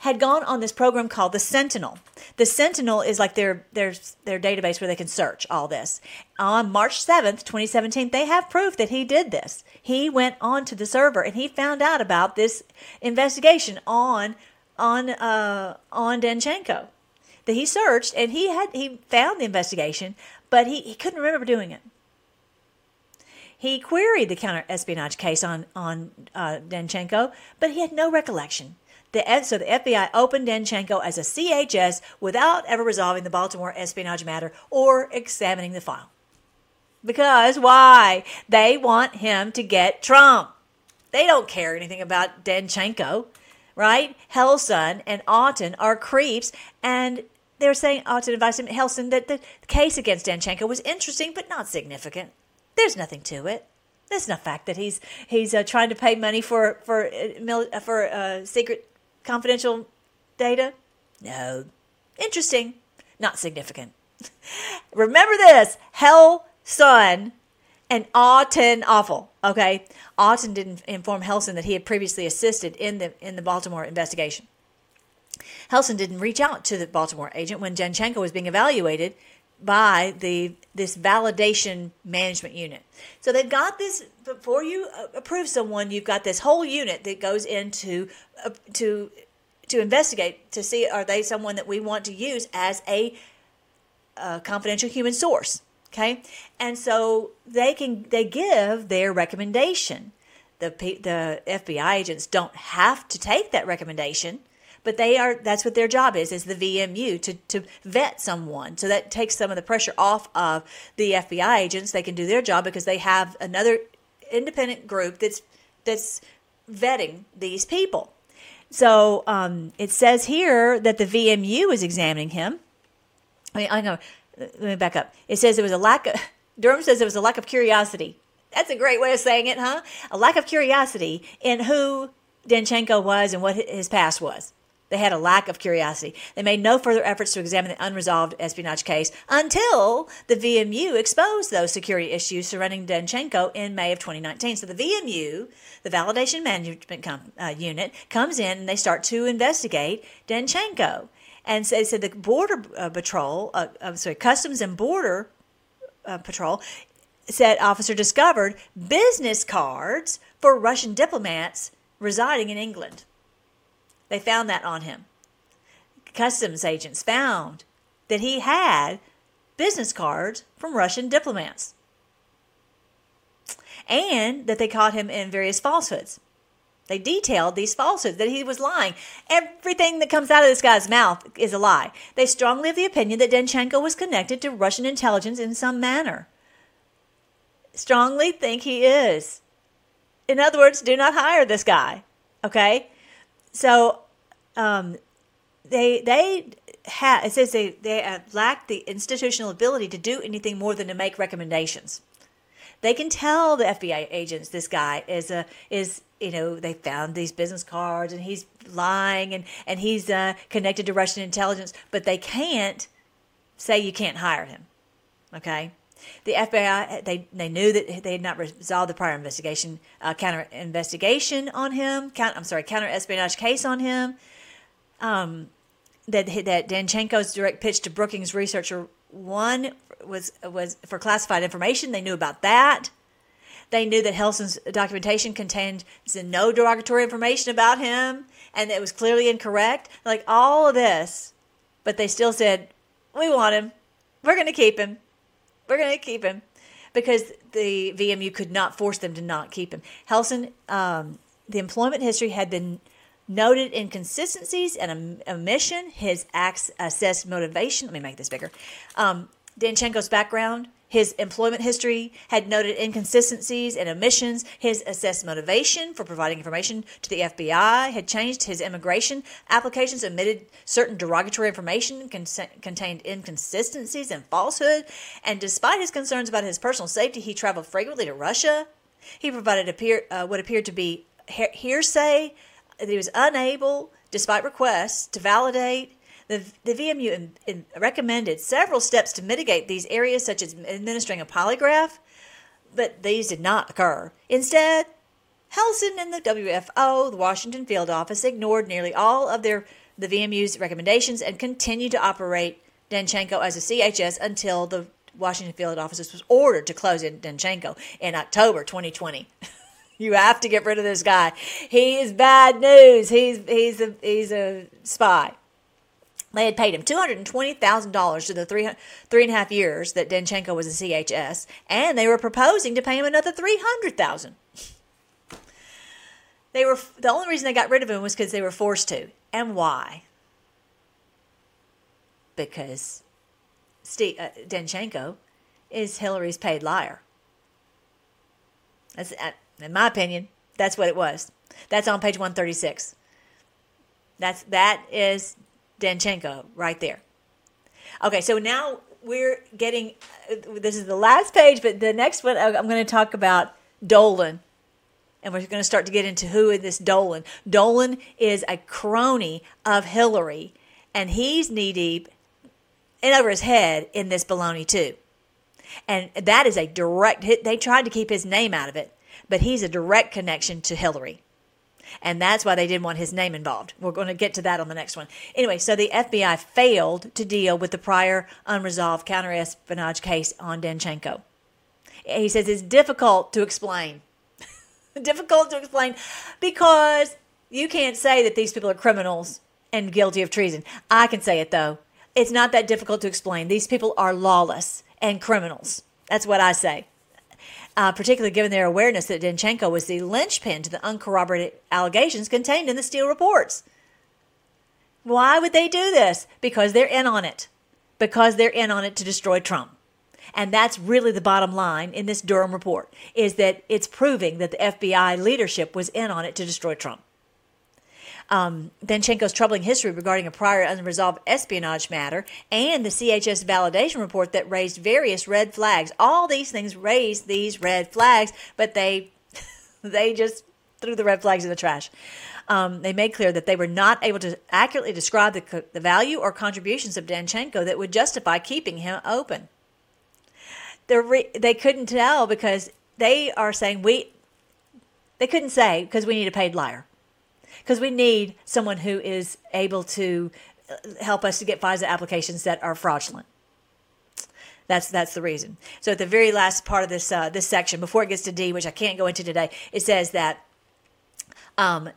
had gone on this program called the Sentinel. The Sentinel is like their their their database where they can search all this. On March 7th, 2017, they have proof that he did this. He went on to the server and he found out about this investigation on on uh, on Danchenko. That he searched and he had he found the investigation, but he, he couldn't remember doing it. He queried the counter espionage case on on uh, Danchenko, but he had no recollection. The, so the FBI opened Danchenko as a CHS without ever resolving the Baltimore espionage matter or examining the file. Because why? They want him to get Trump. They don't care anything about Danchenko, right? Helson and Auten are creeps, and they're saying Auten advised him, Helson, that the case against Danchenko was interesting but not significant. There's nothing to it. There's no fact that he's he's uh, trying to pay money for for uh, for uh, secret confidential data? No. Interesting, not significant. Remember this Hell Son and Auten Awful. Okay, Auten didn't inform Helson that he had previously assisted in the in the Baltimore investigation. Helson didn't reach out to the Baltimore agent when Danchenko was being evaluated by the this validation management unit. So they've got this before you uh, approve someone, you've got this whole unit that goes into uh, to to investigate to see are they someone that we want to use as a, a confidential human source. Okay, and so they can they give their recommendation. The the FBI agents don't have to take that recommendation but they are that's what their job is is the VMU to to vet someone. So that takes some of the pressure off of the FBI agents. They can do their job because they have another independent group that's that's vetting these people. So um, it says here that the VMU is examining him I mean, I know. Let me back up. It says there was a lack of. Durham says there was a lack of curiosity. That's a great way of saying it, huh? A lack of curiosity in who Danchenko was and what his past was. They had a lack of curiosity. They made no further efforts to examine the unresolved espionage case until the VMU exposed those security issues surrounding Danchenko in May of 2019. So the VMU, the Validation Management Com- uh, Unit, comes in and they start to investigate Danchenko. And so they said the Border uh, Patrol, uh, I'm sorry, Customs and Border uh, Patrol said officer discovered business cards for Russian diplomats residing in England. They found that on him. Customs agents found that he had business cards from Russian diplomats and that they caught him in various falsehoods. They detailed these falsehoods that he was lying. Everything that comes out of this guy's mouth is a lie. They strongly have the opinion that Danchenko was connected to Russian intelligence in some manner. Strongly think he is. In other words, do not hire this guy. Okay? So um, they they have it says they they lack the institutional ability to do anything more than to make recommendations. They can tell the FBI agents this guy is a is you know they found these business cards and he's lying and and he's uh, connected to Russian intelligence, but they can't say you can't hire him. Okay. The FBI they they knew that they had not resolved the prior investigation uh, counter investigation on him. Count, I'm sorry, counter espionage case on him. Um, that that Danchenko's direct pitch to Brookings researcher one was was for classified information. They knew about that. They knew that Helson's documentation contained no derogatory information about him, and it was clearly incorrect. Like all of this, but they still said, "We want him. We're going to keep him. We're going to keep him," because the VMU could not force them to not keep him. Helson, um, the employment history had been noted inconsistencies and omission. His acts assessed motivation. Let me make this bigger. Um, Danchenko's background, his employment history had noted inconsistencies and omissions. His assessed motivation for providing information to the FBI had changed. His immigration applications omitted certain derogatory information, con- contained inconsistencies and falsehood. And despite his concerns about his personal safety, he traveled frequently to Russia. He provided appear, uh, what appeared to be he- hearsay that he was unable, despite requests, to validate. The, the VMU in, in recommended several steps to mitigate these areas, such as administering a polygraph, but these did not occur. Instead, Helson and the WFO, the Washington field office, ignored nearly all of their the VMU's recommendations and continued to operate Danchenko as a CHS until the Washington field office was ordered to close in Danchenko in October 2020. You have to get rid of this guy. He is bad news. He's he's a he's a spy. They had paid him two hundred and twenty thousand dollars to the three three and a half years that Danchenko was a CHS, and they were proposing to pay him another three hundred thousand. They were the only reason they got rid of him was because they were forced to, and why? Because Steve, uh, Danchenko is Hillary's paid liar. That's uh, in my opinion, that's what it was. That's on page 136. That's that is Danchenko right there. Okay, so now we're getting uh, this is the last page, but the next one I'm going to talk about Dolan. And we're going to start to get into who is this Dolan. Dolan is a crony of Hillary, and he's knee deep and over his head in this baloney too. And that is a direct hit. They tried to keep his name out of it but he's a direct connection to Hillary. And that's why they didn't want his name involved. We're going to get to that on the next one. Anyway, so the FBI failed to deal with the prior unresolved counterespionage case on Danchenko. He says it's difficult to explain. difficult to explain because you can't say that these people are criminals and guilty of treason. I can say it though. It's not that difficult to explain. These people are lawless and criminals. That's what I say uh, particularly given their awareness that Danchenko was the linchpin to the uncorroborated allegations contained in the Steele reports. Why would they do this? Because they're in on it. Because they're in on it to destroy Trump. And that's really the bottom line in this Durham report is that it's proving that the FBI leadership was in on it to destroy Trump. Um, Danchenko's troubling history regarding a prior unresolved espionage matter, and the CHS validation report that raised various red flags. All these things raised these red flags, but they they just threw the red flags in the trash. Um, they made clear that they were not able to accurately describe the, the value or contributions of Danchenko that would justify keeping him open. Re- they couldn't tell because they are saying we. They couldn't say because we need a paid liar, because we need someone who is able to uh, help us to get FISA applications that are fraudulent. That's that's the reason. So at the very last part of this uh, this section, before it gets to D, which I can't go into today, it says that um,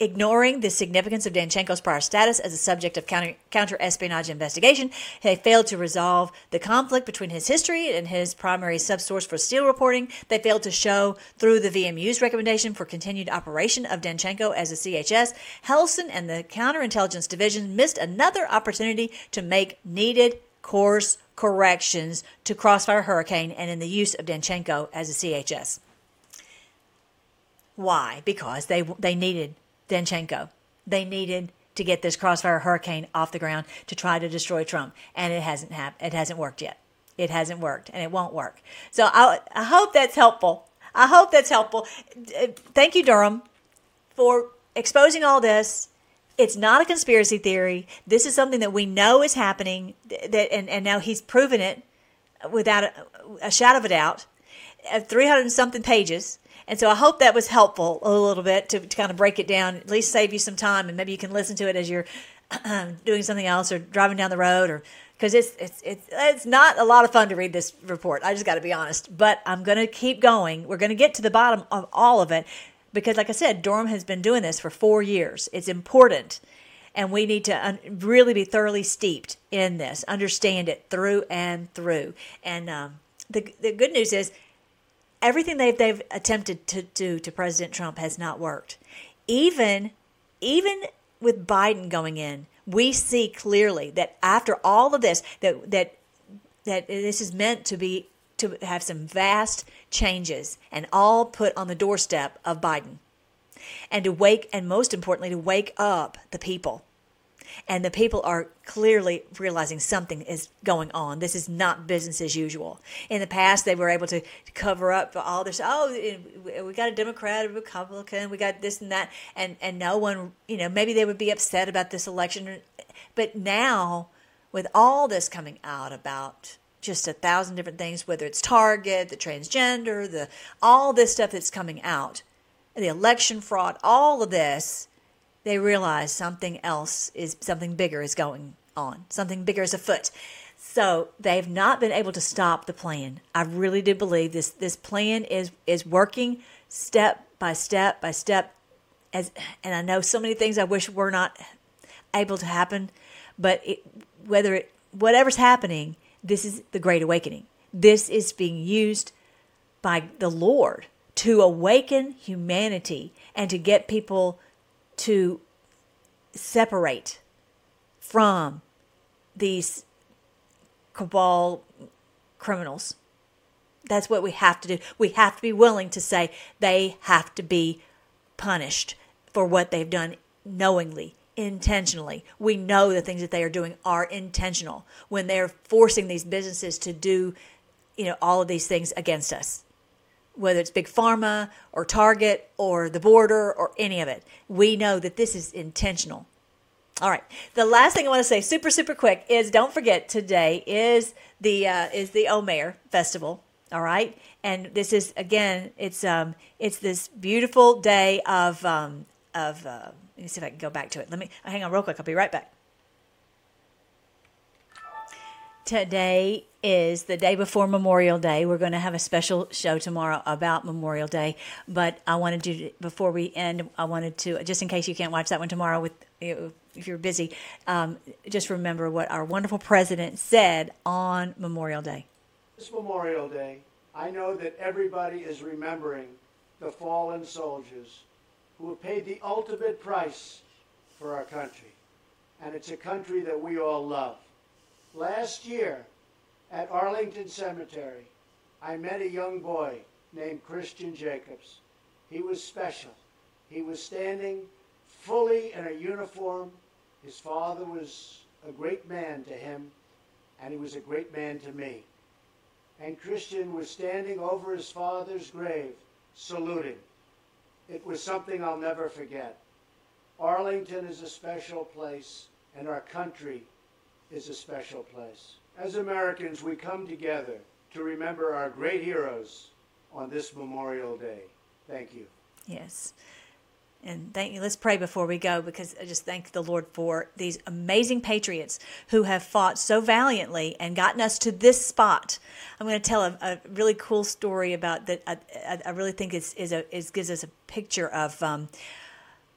ignoring the significance of Danchenko's prior status as a subject of counter, counter-espionage investigation, they failed to resolve the conflict between his history and his primary subsource for Steele reporting. They failed to show through the VMU's recommendation for continued operation of Danchenko as a CHS. Helson and the Counterintelligence Division missed another opportunity to make needed course corrections to Crossfire Hurricane and in the use of Danchenko as a CHS. Why? Because they they needed Danchenko. They needed to get this crossfire hurricane off the ground to try to destroy Trump, and it hasn't happened. It hasn't worked yet. It hasn't worked, and it won't work. So I, I hope that's helpful. I hope that's helpful. Thank you, Durham, for exposing all this. It's not a conspiracy theory. This is something that we know is happening. That and, and now he's proven it without a, a shadow of a doubt. 300 something pages and so I hope that was helpful a little bit to, to kind of break it down, at least save you some time, and maybe you can listen to it as you're doing something else or driving down the road or because it's, it's it's it's not a lot of fun to read this report. I just got to be honest, but I'm going to keep going. We're going to get to the bottom of all of it because, like I said, Durham has been doing this for four years. It's important, and we need to un- really be thoroughly steeped in this, understand it through and through. And um, the the good news is everything they've they've attempted to do to President Trump has not worked. Even even with Biden going in, we see clearly that after all of this, that that that this is meant to be to have some vast changes and all put on the doorstep of Biden. And to wake and most importantly to wake up the people and the people are clearly realizing something is going on. This is not business as usual. In the past, they were able to cover up all this. Oh, we got a Democrat, a Republican, we got this and that, and and no one, you know, maybe they would be upset about this election, but now with all this coming out about just a thousand different things, whether it's Target, the transgender, the all this stuff that's coming out, the election fraud, all of this they realize something else is something bigger is going on, something bigger is afoot. So they've not been able to stop the plan. I really do believe this this plan is is working step by step by step. As and I know so many things I wish were not able to happen, but it, whether it whatever's happening, this is the Great Awakening. This is being used by the Lord to awaken humanity and to get people to separate from these cabal criminals. That's what we have to do. We have to be willing to say they have to be punished for what they've done knowingly, intentionally. We know the things that they are doing are intentional when they're forcing these businesses to do, you know, all of these things against us whether it's Big Pharma or Target or the border or any of it. We know that this is intentional. All right. The last thing I want to say, super super quick, is don't forget today is the uh, is the Omer Festival. All right, and this is again, it's um, it's this beautiful day of um, of. Uh, let me see if I can go back to it. Let me hang on real quick. I'll be right back. Today is the day before Memorial Day. We're going to have a special show tomorrow about Memorial Day. But I wanted to, before we end, I wanted to, just in case you can't watch that one tomorrow with if you're busy, um, just remember what our wonderful president said on Memorial Day. This Memorial Day, I know that everybody is remembering the fallen soldiers who have paid the ultimate price for our country. And it's a country that we all love. Last year at Arlington Cemetery, I met a young boy named Christian Jacobs. He was special. He was standing fully in a uniform. His father was a great man to him, and he was a great man to me. And Christian was standing over his father's grave, saluting. It was something I'll never forget. Arlington is a special place, and our country is a special place. As Americans, we come together to remember our great heroes on this Memorial Day. Thank you. Yes. And thank you. Let's pray before we go because I just thank the Lord for these amazing patriots who have fought so valiantly and gotten us to this spot. I'm going to tell a, a really cool story about that. I, I, really think is is a gives us a picture of um,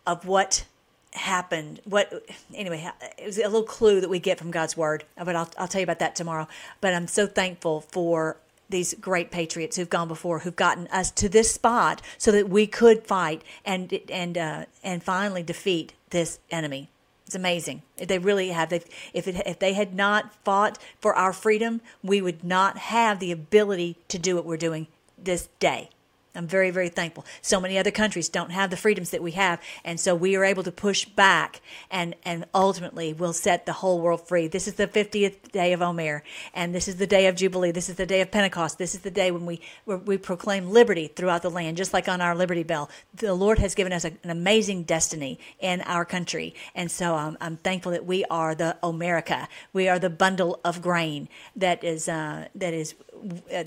of what happened. What anyway? It was a little clue that we get from God's word. But I'll I'll tell you about that tomorrow. But I'm so thankful for these great patriots who've gone before, who've gotten us to this spot so that we could fight and and uh, and finally defeat this enemy. It's amazing. They really have. They, if it, if they had not fought for our freedom, we would not have the ability to do what we're doing this day. I'm very, very thankful. So many other countries don't have the freedoms that we have, and so we are able to push back, and and ultimately will set the whole world free. This is the 50th day of Omer, and this is the day of Jubilee. This is the day of Pentecost. This is the day when we we proclaim liberty throughout the land, just like on our Liberty Bell. The Lord has given us a, an amazing destiny in our country, and so um, I'm thankful that we are the Omerica. We are the bundle of grain that is uh, that is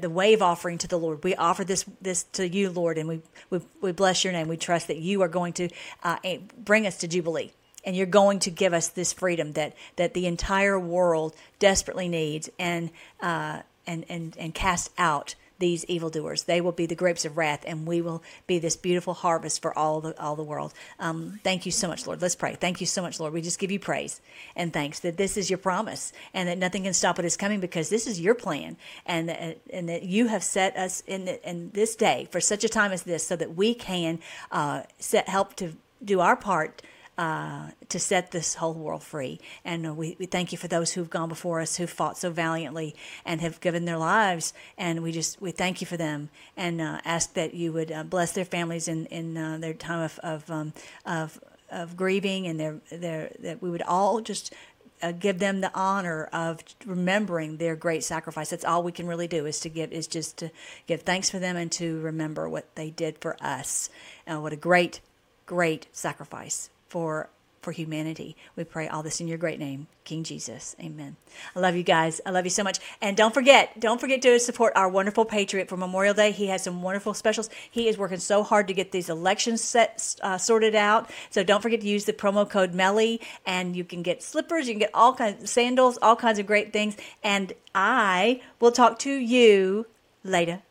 the wave offering to the Lord. We offer this this to you, Lord, and we we, we bless your name. We trust that you are going to uh, bring us to Jubilee. And you're going to give us this freedom that, that the entire world desperately needs, and uh, and and and cast out these evildoers. They will be the grapes of wrath, and we will be this beautiful harvest for all the all the world. Um, thank you so much, Lord. Let's pray. Thank you so much, Lord. We just give you praise and thanks that this is your promise, and that nothing can stop what is coming because this is your plan, and that, and that you have set us in in this day for such a time as this, so that we can uh, set help to do our part uh, to set this whole world free. And we, we thank you for those who've gone before us, who've fought so valiantly and have given their lives. And we just we thank you for them and uh, ask that you would uh, bless their families in in uh, their time of of, um, of of grieving and their their that we would all just uh, give them the honor of remembering their great sacrifice. That's all we can really do is to give is just to give thanks for them and to remember what they did for us. Uh, what a great, great sacrifice for for humanity. We pray all this in your great name, King Jesus. Amen. I love you guys. I love you so much. And don't forget, don't forget to support our wonderful patriot for Memorial Day. He has some wonderful specials. He is working so hard to get these elections set uh, sorted out. So don't forget to use the promo code MELLY and you can get slippers, you can get all kinds of sandals, all kinds of great things. And I will talk to you later.